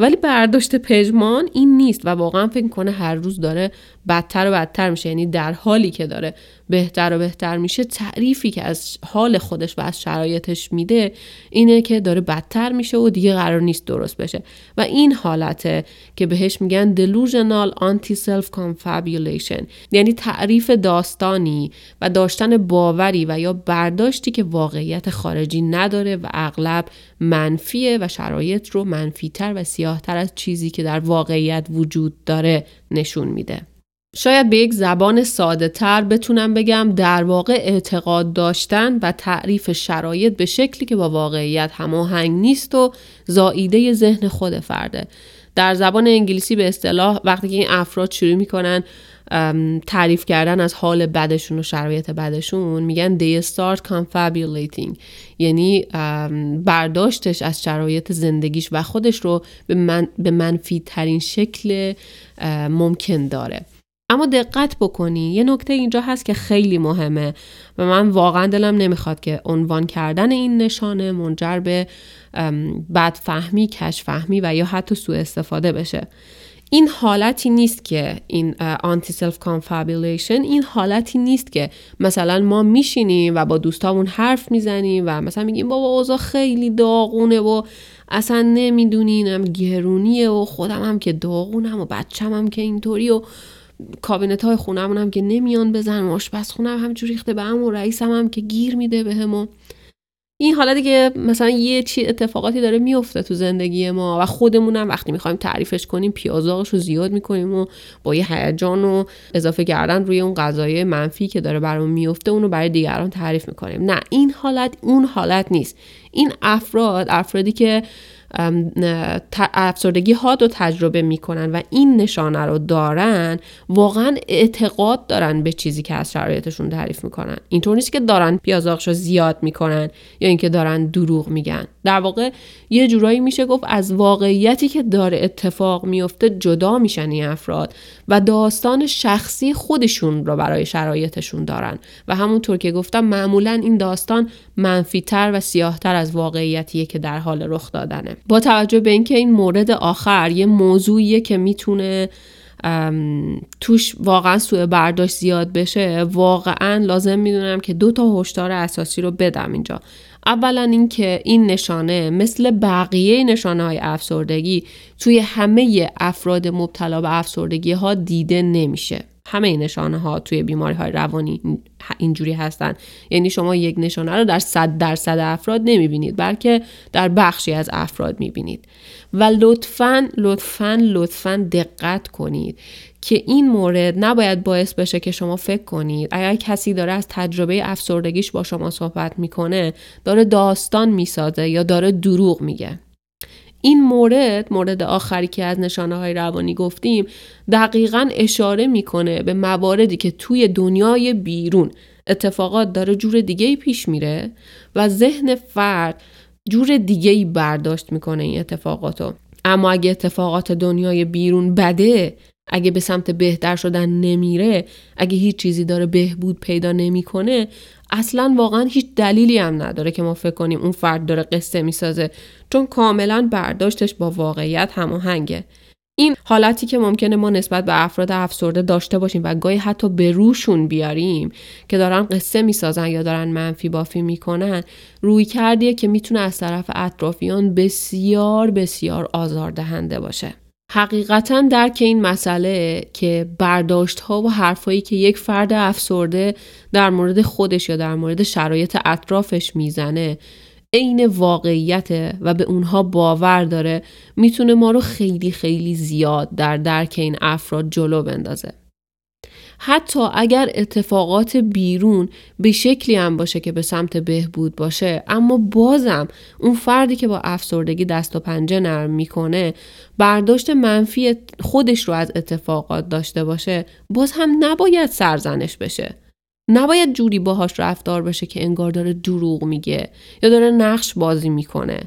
ولی برداشت پژمان این نیست و واقعا فکر کنه هر روز داره بدتر و بدتر میشه. یعنی در حالی که داره بهتر و بهتر میشه تعریفی که از حال خودش و از شرایطش میده اینه که داره بدتر میشه و دیگه قرار نیست درست بشه. و این حالته که بهش میگن delusional anti-self confabulation یعنی تعریف داستانی و داشتن باوری و یا برداشتی که واقعیت خارجی نداره و اغلب منفیه و شرایط رو منفیتر و سیاهتر از چیزی که در واقعیت وجود داره نشون میده. شاید به یک زبان ساده تر بتونم بگم در واقع اعتقاد داشتن و تعریف شرایط به شکلی که با واقعیت هماهنگ نیست و زائیده ذهن خود فرده. در زبان انگلیسی به اصطلاح وقتی که این افراد شروع می‌کنن تعریف کردن از حال بدشون و شرایط بدشون میگن they start confabulating. یعنی برداشتش از شرایط زندگیش و خودش رو به, من، به منفی ترین شکل ممکن داره. اما دقت بکنی. یه نکته اینجا هست که خیلی مهمه. و من واقعا دلم نمی‌خواد که عنوان کردن این نشانه منجر به بدفهمی، کج‌فهمی و یا حتی سوء استفاده بشه. این حالتی نیست که این anti-self confabulation این حالتی نیست که مثلا ما میشینیم و با دوستامون حرف می‌زنیم و مثلا میگیم بابا اوضاع خیلی داغونه و اصلا نمیدونینم گرونیه و خودم هم که داغونم و بچم هم که اینطوری و کابینت های خونمون هم که نمیان بزن آشپز خونم همجور ریخته به هم و رئیسم هم که گیر میده به و این حالتی که مثلا یه چی اتفاقاتی داره میفته تو زندگی ما و خودمونم وقتی می‌خوایم تعریفش کنیم پیازاقش رو زیاد می‌کنیم و با یه هیجان و اضافه کردن روی اون غذای منفی که داره برامون میفته اونو برای دیگران تعریف می‌کنیم. نه این حالت اون حالت نیست. این افراد افرادی که افسردگی ها رو تجربه می‌کنن و این نشانه رو دارن واقعا اعتقاد دارن به چیزی که از شرایطشون تعریف می‌کنن. اینطور نیست که دارن پیازاقش رو زیاد می‌کنن یا اینکه دارن دروغ میگن. در واقع یه جورایی میشه گفت از واقعیتی که داره اتفاق میفته جدا میشن این افراد و داستان شخصی خودشون رو برای شرایطشون دارن. و همونطور که گفتم معمولا این داستان منفیتر و سیاهتر از واقعیتیه که در حال رخ دادنه. با توجه به اینکه این مورد آخر یه موضوعیه که می‌تونه توش واقعا سوء برداشت زیاد بشه. واقعا لازم می‌دونم که دو تا هشدار اساسی رو بدم اینجا. اولا اینکه این نشانه مثل بقیه نشانه های افسردگی توی همه افراد مبتلا به افسردگی ها دیده نمیشه. همه نشانه ها توی بیماری های روانی اینجوری هستن. یعنی شما یک نشانه رو در صد درصد افراد نمی‌بینید بلکه در بخشی از افراد می‌بینید. و لطفا لطفا لطفا دقت کنید که این مورد نباید باعث بشه که شما فکر کنید. اگر کسی داره از تجربه افسردگیش با شما صحبت می‌کنه داره داستان می‌سازه یا داره دروغ میگه. این مورد مورد آخری که از نشانه های روانی گفتیم دقیقا اشاره می‌کنه به مواردی که توی دنیای بیرون اتفاقات داره جور دیگه پیش میره و ذهن فرد جور دیگه برداشت می‌کنه این اتفاقاتو. اما اگه اتفاقات دنیای بیرون بده اگه به سمت بهتر شدن نمیره اگه هیچ چیزی داره بهبود پیدا نمی‌کنه اصلا واقعا هیچ دلیلی هم نداره که ما فکر کنیم اون فرد داره قصه می‌سازه چون کاملا برداشتش با واقعیت هماهنگه. این حالتی که ممکنه ما نسبت به افراد افسرده داشته باشیم و گاهی حتی به روشون بیاریم که دارن قصه می‌سازن یا دارن منفی بافی می‌کنن روی کردیه که می‌تونه از طرف اطرافیان بسیار بسیار آزاردهنده باشه. حقیقتا درک این مسئله که برداشت ها و حرفایی که یک فرد افسرده در مورد خودش یا در مورد شرایط اطرافش می‌زنه عین واقعیت و به اونها باور داره می‌تونه ما رو خیلی خیلی زیاد در درک این افراد جلو بندازه. حتی اگر اتفاقات بیرون به شکلی هم باشه که به سمت بهبود باشه اما بازم اون فردی که با افسردگی دست و پنجه نرم می‌کنه برداشت منفی خودش رو از اتفاقات داشته باشه باز هم نباید سرزنش بشه. نباید جوری باهاش رفتار بشه که انگار داره دروغ میگه یا داره نقش بازی می‌کنه.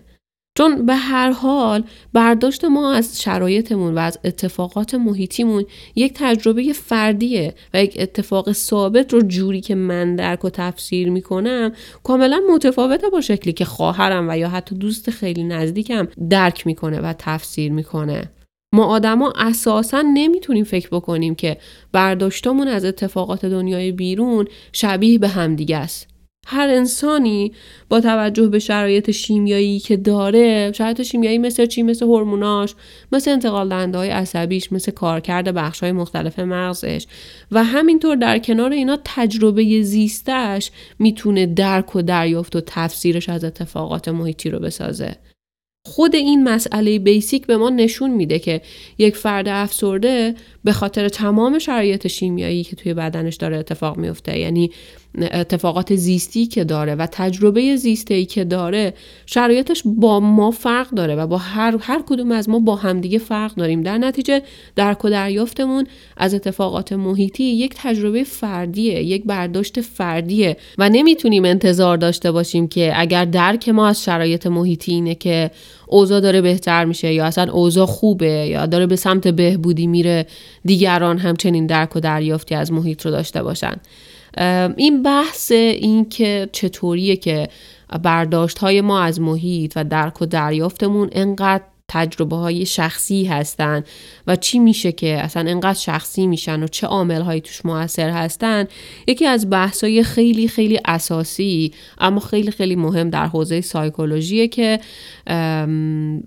چون به هر حال برداشت ما از شرایطمون و از اتفاقات محیطیمون یک تجربه فردیه و یک اتفاق ثابت رو جوری که من درک و تفسیر می‌کنم کاملا متفاوته با شکلی که خواهرم و یا حتی دوست خیلی نزدیکم درک می‌کنه و تفسیر می‌کنه. ما آدما اساسا نمی‌تونیم فکر بکنیم که برداشتمون از اتفاقات دنیای بیرون شبیه به همدیگه است. هر انسانی با توجه به شرایط شیمیایی که داره شرایط شیمیایی مثل چی؟ مثل هورموناش مثل انتقال دهنده های عصبیش مثل کارکرد بخش های مختلف مغزش. و همینطور در کنار اینا تجربه زیستش می‌تونه درک و دریافت و تفسیرش از اتفاقات محیطی رو بسازه. خود این مسئله بیسیک به ما نشون میده که یک فرد افسرده به خاطر تمام شرایط شیمیایی که توی بدنش داره اتفاق میفته یعنی اتفاقات زیستی که داره و تجربه زیستی که داره شرایطش با ما فرق داره و با هر, هر کدوم از ما با همدیگه فرق داریم. در نتیجه درک و دریافتمون از اتفاقات محیطی یک تجربه فردیه یک برداشت فردیه و نمی‌تونیم انتظار داشته باشیم که اگر درک ما از شرایط محیطی اینه که اوضاع داره بهتر میشه یا اصلا اوضاع خوبه یا داره به سمت بهبودی میره دیگران همچنین درک و دریافتی از محیط رو داشته باشن. این بحث این که چطوریه که برداشت های ما از محیط و درک و دریافتمون انقدر تجربه های شخصی هستن و چی میشه که اصلا انقدر شخصی میشن و چه عامل هایی توش موثر هستن یکی از بحث های خیلی خیلی اساسی اما خیلی خیلی مهم در حوزه سایکولوژیه که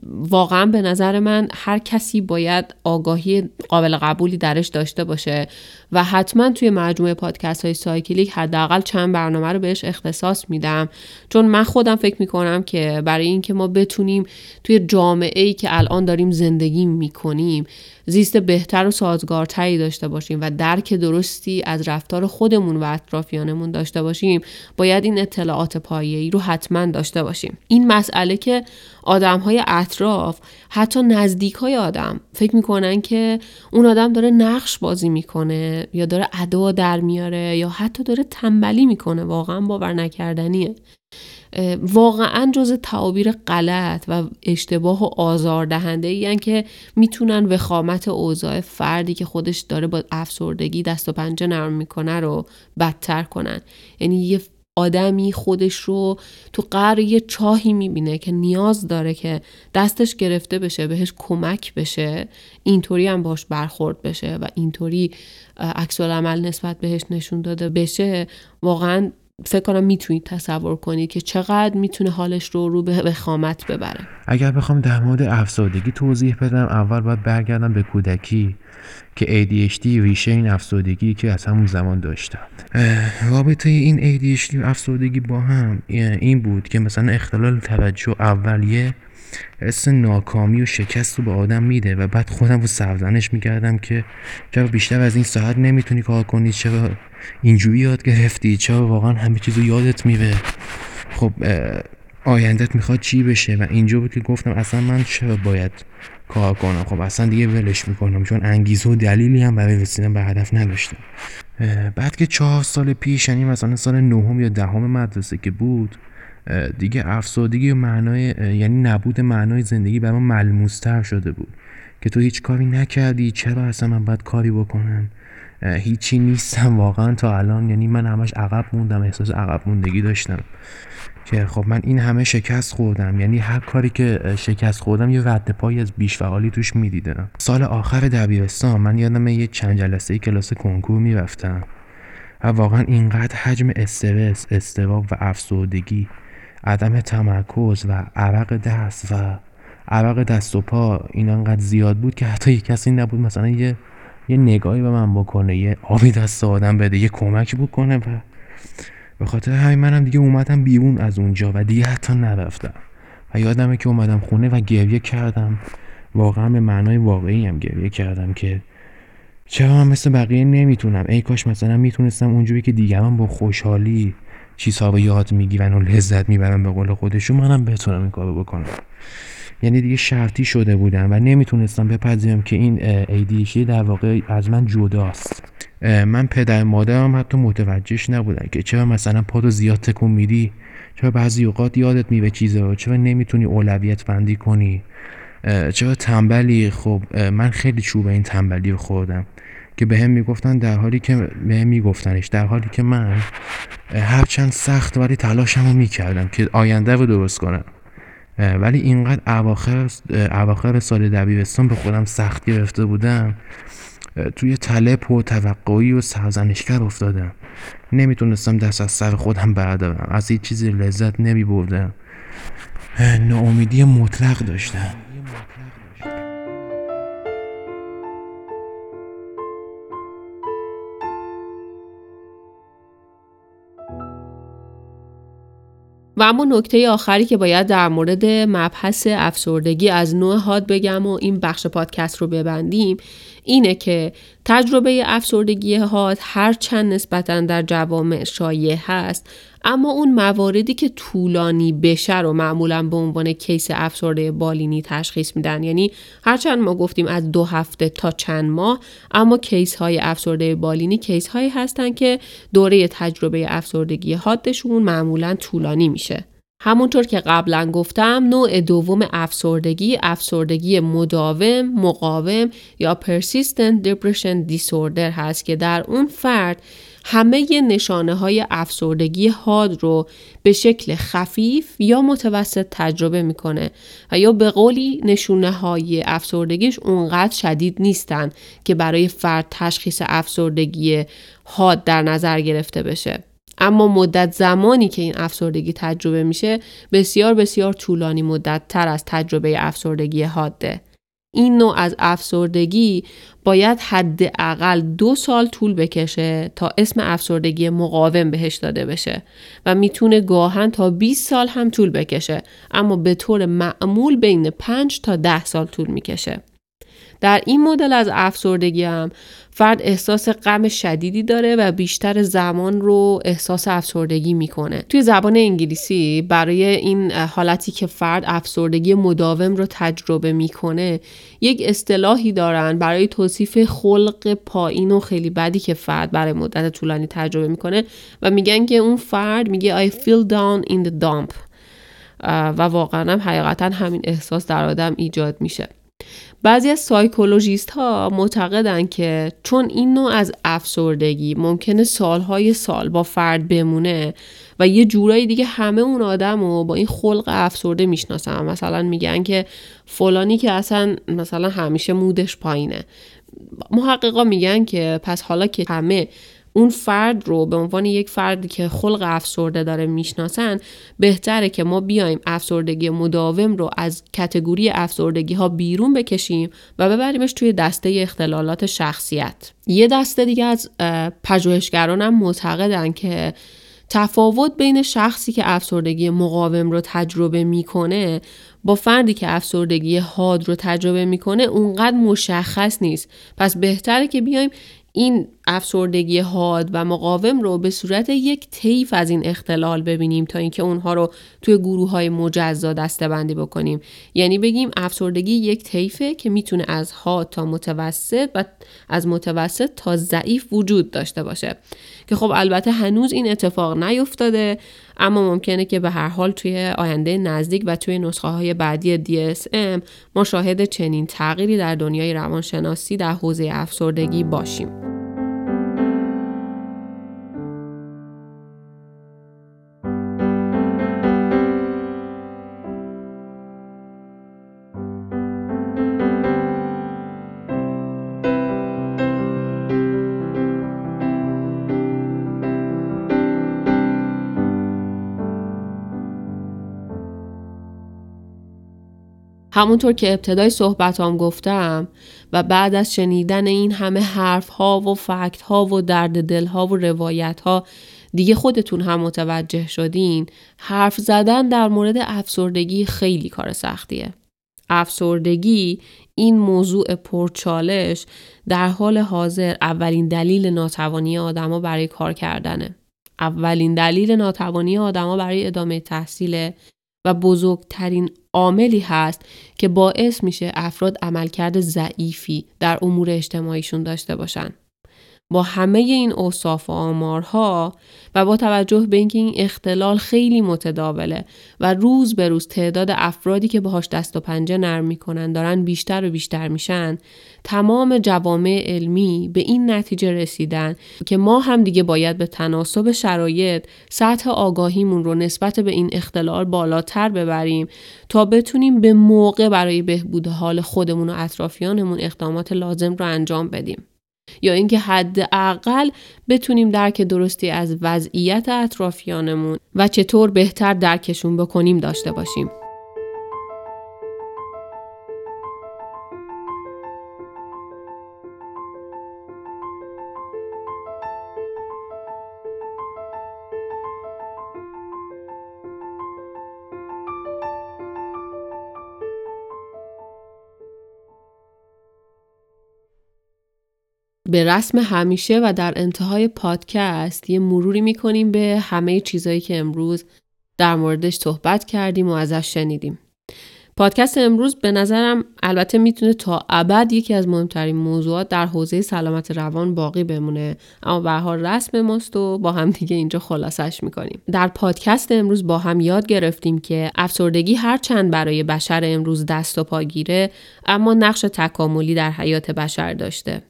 واقعا به نظر من هر کسی باید آگاهی قابل قبولی درش داشته باشه. و حتما توی مجموعه پادکست های سایکلیک حداقل چند برنامه رو بهش اختصاص میدم. چون من خودم فکر می‌کنم که برای اینکه ما بتونیم توی جامعه ای که الان داریم زندگی می‌کنیم زیست بهتر و سازگارتری داشته باشیم و درک درستی از رفتار خودمون و اطرافیانمون داشته باشیم باید این اطلاعات پایه‌ای رو حتما داشته باشیم. این مسئله که آدم های اطراف حتی نزدیک های آدم فکر می‌کنن که اون آدم داره نقش بازی می‌کنه یا داره ادا در میاره یا حتی داره تنبلی می‌کنه واقعا باور نکردنیه. واقعا جز تعابیر غلط و اشتباه و آزاردهنده ای که می‌تونن وخامت اوضاع فردی که خودش داره با افسردگی دست و پنجه نرم می‌کنه رو بدتر کنن. یعنی یه آدمی خودش رو تو قرار یه چاهی می‌بینه که نیاز داره که دستش گرفته بشه بهش کمک بشه اینطوری هم باش برخورد بشه و اینطوری عکس عمل نسبت بهش نشون داده بشه. واقعا فکر کنم می‌تونید تصور کنید که چقدر می‌تونه حالش رو رو به وخامت ببره. اگر بخوام در مورد افسردگی توضیح بدم اول باید برگردم به کودکی که ADHD ریشه این افسردگی که از همون زمان داشتم. رابطه این ADHD و افسردگی با هم این بود که مثلا اختلال توجه اولیه حس ناکامی و شکست رو به آدم میده و بعد خودم رو سرزنش می‌کردم که چرا بیشتر از این ساعت نمی‌تونی کار کنی؟ چرا اینجوری یاد گرفتی؟ چرا واقعا همه چیز رو یادت میره؟ خب آیندت می‌خواد چی بشه؟ و اینجا بود که گفتم اصلا من چرا باید کار کنم؟ خب اصلا دیگه ولش می‌کنم چون انگیزه و دلیلی هم برای رسیدن به هدف نداشتم. بعد که چهار سال پیش یعنی مثلا سال نهم یا دهم مدرسه که بود دیگه افسردگی و معنای یعنی نبود معنای زندگی برای من ملموستر شده بود که تو هیچ کاری نکردی چرا اصلا من باید کاری بکنم؟ هیچی نیستم واقعا تا الان یعنی من همش عقب موندم احساس عقب موندگی داشتم که خب من این همه شکست خوردم یعنی هر کاری که شکست خوردم یه رد پای از بیش فعالی توش می‌دیدم. سال آخر دبیرستان من یادم یه چند جلسه کلاس کنکور می‌رفتم و واقعا اینقدر حجم استرس استراب و افسردگی عدم تمرکز و عرق دست و عرق دست و پا این انقدر زیاد بود که حتی یه کسی نبود مثلا یه یه نگاهی به من بکنه یه آبی دست آدم بده یه کمک بکنه و به خاطر همین منم دیگه اومدم بیرون از اونجا و دیگه حتی نرفتم. و یادمه که اومدم خونه و گریه کردم. واقعا به معنای واقعی هم گریه کردم که چرا من مثل بقیه نمی‌تونم؟ ای کاش مثلا می‌تونستم اونجوری که دیگران با خوشحالی چیزها رو یاد می‌گیرن و لذت می‌برن به قول خودشون منم بتونم این کارو بکنم. یعنی دیگه شرطی شده بودم و نمی‌تونستم بپذیرم که این ADHD در واقع از من جداست. من پدر مادرم حتی متوجهش نبودن که چرا مثلا پا رو زیاد تکون میدی؟ چرا بعضی اوقات یادت میره چیزا؟ چرا نمی‌تونی اولویت بندی کنی؟ چرا تنبلی؟ خب من خیلی چوب این تنبلی رو خوردم. که به هم می‌گفتن در حالی که به هم میگفتنش در حالی که من هرچند سخت ولی تلاشم رو می‌کردم که آینده رو درست کنم. ولی اینقدر اواخر اواخر سال دبیرستان به خودم سخت گرفته بودم توی طلب و توقعی و سرزنشگر افتادم. نمی‌تونستم دست از سر خودم بردارم. از هیچ چیزی لذت نمی بردم ناامیدی مطلق داشتم. و اما نکته آخری که باید در مورد مبحث افسردگی از نوع حاد بگم و این بخش پادکست رو ببندیم اینه که تجربه افسردگی حاد هر چند نسبتا در جوامع شایع هست. اما اون مواردی که طولانی بشه رو معمولا به عنوان case افسرده بالینی تشخیص میدن. یعنی هرچند ما گفتیم از دو هفته تا چند ماه اما case های افسرده بالینی case هایی هستن که دوره تجربه افسردگی حادشون معمولا طولانی میشه. همونطور که قبلا گفتم نوع دوم افسردگی افسردگی مداوم مقاوم یا persistent depression disorder هست که در اون فرد همه نشانه های افسردگی حاد رو به شکل خفیف یا متوسط تجربه می‌کنه و یا به قولی نشونه های افسردگیش اونقدر شدید نیستن که برای فرد تشخیص افسردگی حاد در نظر گرفته بشه. اما مدت زمانی که این افسردگی تجربه میشه بسیار بسیار طولانی مدت تر از تجربه افسردگی حاده. این نوع از افسردگی باید حداقل دو سال طول بکشه تا اسم افسردگی مقاوم بهش داده بشه و می‌تونه گاهن تا 20 سال هم طول بکشه اما به طور معمول بین 5 تا 10 سال طول می‌کشه. در این مدل از افسردگی هم فرد احساس غم شدیدی داره و بیشتر زمان رو احساس افسردگی می‌کنه. توی زبان انگلیسی برای این حالتی که فرد افسردگی مداوم رو تجربه می‌کنه یک اصطلاحی دارن برای توصیف خلق پایین و خیلی بدی که فرد برای مدت طولانی تجربه می‌کنه و میگن که اون فرد میگه I feel down in the dump. و واقعا هم حقیقتا همین احساس در آدم ایجاد میشه. بعضی از سایکولوژیست ها معتقدن که چون این نوع از افسردگی ممکنه سالهای سال با فرد بمونه و یه جورایی دیگه همه اون آدم رو با این خلق افسرده می‌شناسن. مثلا میگن که فلانی که اصلا مثلا همیشه مودش پایینه. محققا میگن که پس حالا که همه اون فرد رو به عنوان یک فردی که خلق افسرده داره می‌شناسن بهتره که ما بیایم افسردگی مداوم رو از کتگوری افسردگی ها بیرون بکشیم و ببریمش توی دسته اختلالات شخصیت. یه دسته دیگه از پژوهشگران هم معتقدن که تفاوت بین شخصی که افسردگی مقاوم رو تجربه می‌کنه با فردی که افسردگی حاد رو تجربه می‌کنه اونقدر مشخص نیست. پس بهتره که بیایم این افسردگی حاد و مقاوم رو به صورت یک طیف از این اختلال ببینیم تا اینکه اونها رو توی گروه های مجزا دسته بندی بکنیم. یعنی بگیم افسردگی یک طیفه که می‌تونه از حاد تا متوسط و از متوسط تا ضعیف وجود داشته باشه. که خب البته هنوز این اتفاق نیفتاده اما ممکنه که به هر حال توی آینده نزدیک و توی نسخه های بعدی DSM ما شاهد چنین تغییری در دنیای روانشناسی در حوزه افسردگی باشیم. همونطور که ابتدای صحبتام گفتم و بعد از شنیدن این همه حرف ها و فکت ها و درد دل ها و روایت ها دیگه خودتون هم متوجه شدین حرف زدن در مورد افسردگی خیلی کار سختیه. افسردگی این موضوع پرچالش در حال حاضر اولین دلیل ناتوانی آدما برای کار کردنه. اولین دلیل ناتوانی آدما برای ادامه تحصیل و بزرگترین عاملی هست که باعث میشه افراد عملکرد ضعیفی در امور اجتماعیشون داشته باشن. با همه این اوصاف و آمارها و با توجه به اینکه این اختلال خیلی متداوله و روز به روز تعداد افرادی که باهاش دست و پنجه نرم می‌کنن دارن بیشتر و بیشتر میشن تمام جوامع علمی به این نتیجه رسیدن که ما هم دیگه باید به تناسب شرایط سطح آگاهیمون رو نسبت به این اختلال بالاتر ببریم تا بتونیم به موقع برای بهبود حال خودمون و اطرافیانمون اقدامات لازم رو انجام بدیم. یا اینکه حداقل بتونیم درک درستی از وضعیت اطرافیانمون و چطور بهتر درکشون بکنیم داشته باشیم. به رسم همیشه و در انتهای پادکست یه مروری می‌کنیم به همه چیزهایی که امروز در موردش صحبت کردیم و ازش شنیدیم. پادکست امروز به نظرم البته می‌تونه تا ابد یکی از مهمترین موضوعات در حوزه سلامت روان باقی بمونه اما به حال رسم ماست و با هم دیگه اینجا خلاصش می‌کنیم در پادکست امروز با هم یاد گرفتیم که افسردگی هر چند برای بشر امروز دست و پاگیره اما نقش تکاملی در حیات بشر داشته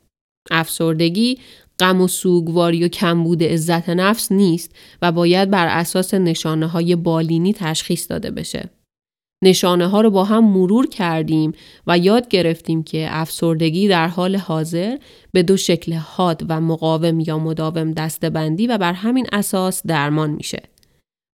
افسردگی غم و سوگواری و کمبود عزت نفس نیست و باید بر اساس نشانه های بالینی تشخیص داده بشه. نشانه ها رو با هم مرور کردیم و یاد گرفتیم که افسردگی در حال حاضر به دو شکل حاد و مقاوم یا مداوم دستبندی و بر همین اساس درمان میشه.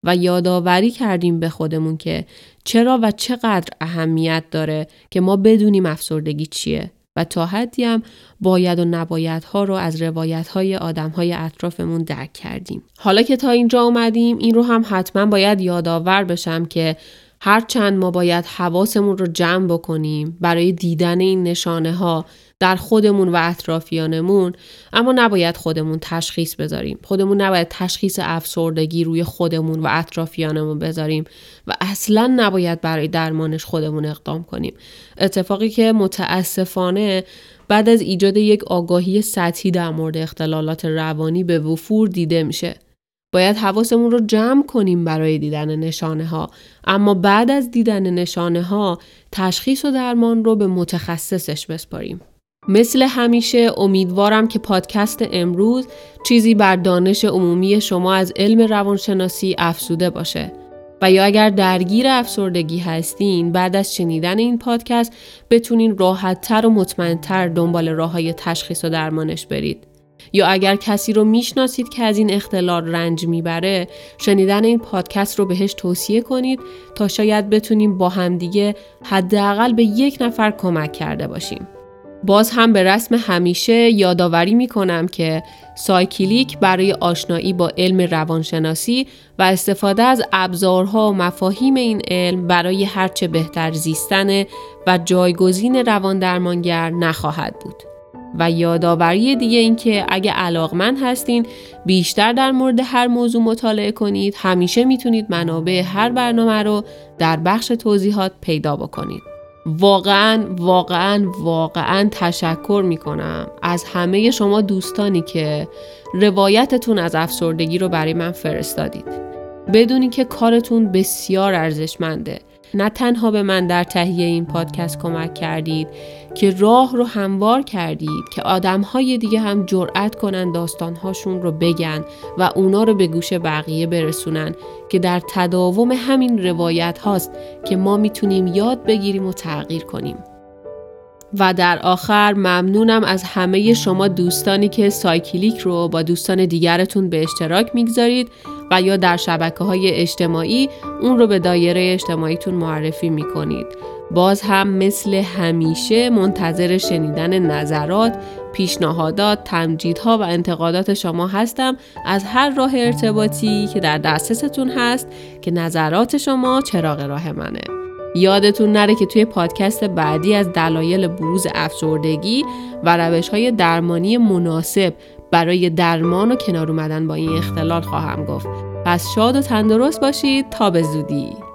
و یادآوری کردیم به خودمون که چرا و چقدر اهمیت داره که ما بدونیم افسردگی چیه و تا حدی هم باید و نباید ها رو از روایت های آدم های اطرافمون درک کردیم. حالا که تا اینجا اومدیم این رو هم حتما باید یادآور بشم که هرچند ما باید حواسمون رو جمع بکنیم برای دیدن این نشانه ها در خودمون و اطرافیانمون اما نباید خودمون تشخیص بذاریم. خودمون نباید تشخیص افسردگی روی خودمون و اطرافیانمون بذاریم و اصلا نباید برای درمانش خودمون اقدام کنیم. اتفاقی که متاسفانه بعد از ایجاد یک آگاهی سطحی در مورد اختلالات روانی به وفور دیده میشه. باید حواسمون رو جمع کنیم برای دیدن نشانه ها اما بعد از دیدن نشانه ها تشخیص و درمان رو به متخصصش بسپاریم. مثل همیشه امیدوارم که پادکست امروز چیزی بر دانش عمومی شما از علم روانشناسی افزوده باشه و یا اگر درگیر افسردگی هستین بعد از شنیدن این پادکست بتونین راحتتر و مطمئنتر دنبال راه های تشخیص و درمانش برید. یا اگر کسی رو می‌شناسید که از این اختلال رنج می‌بره شنیدن این پادکست رو بهش توصیه کنید تا شاید بتونیم با همدیگه حداقل به یک نفر کمک کرده باشیم. باز هم به رسم همیشه یادآوری می کنم که سایکلیک برای آشنایی با علم روانشناسی و استفاده از ابزارها و مفاهیم این علم برای هرچه بهتر زیستن و جایگزین روان درمانگر نخواهد بود. و یادآوری دیگه این که اگه علاقمند هستین بیشتر در مورد هر موضوع مطالعه کنید همیشه می‌تونید منابع هر برنامه رو در بخش توضیحات پیدا بکنید. واقعا واقعا واقعا تشکر می کنم از همه شما دوستانی که روایتتون از افسردگی رو برای من فرستادید. بدونی که کارتون بسیار ارزشمنده. نه تنها به من در تهیه این پادکست کمک کردید که راه رو هموار کردید که آدمهای دیگه هم جرأت کنن داستانهاشون رو بگن و اونا رو به گوش بقیه برسونن که در تداوم همین روایت هاست که ما می‌تونیم یاد بگیریم و تغییر کنیم. و در آخر ممنونم از همه شما دوستانی که سایکلیک رو با دوستان دیگرتون به اشتراک می‌گذارید و یا در شبکه های اجتماعی اون رو به دایره اجتماعیتون معرفی می‌کنید. باز هم مثل همیشه منتظر شنیدن نظرات، پیشنهادات، تمجیدها و انتقادات شما هستم از هر راه ارتباطی که در دسترستون هست که نظرات شما چراغ راه منه. یادتون نره که توی پادکست بعدی از دلایل بروز افسردگی و روش های درمانی مناسب برای درمان و کنار اومدن با این اختلال خواهم گفت. پس شاد و تندرست باشید تا به زودی.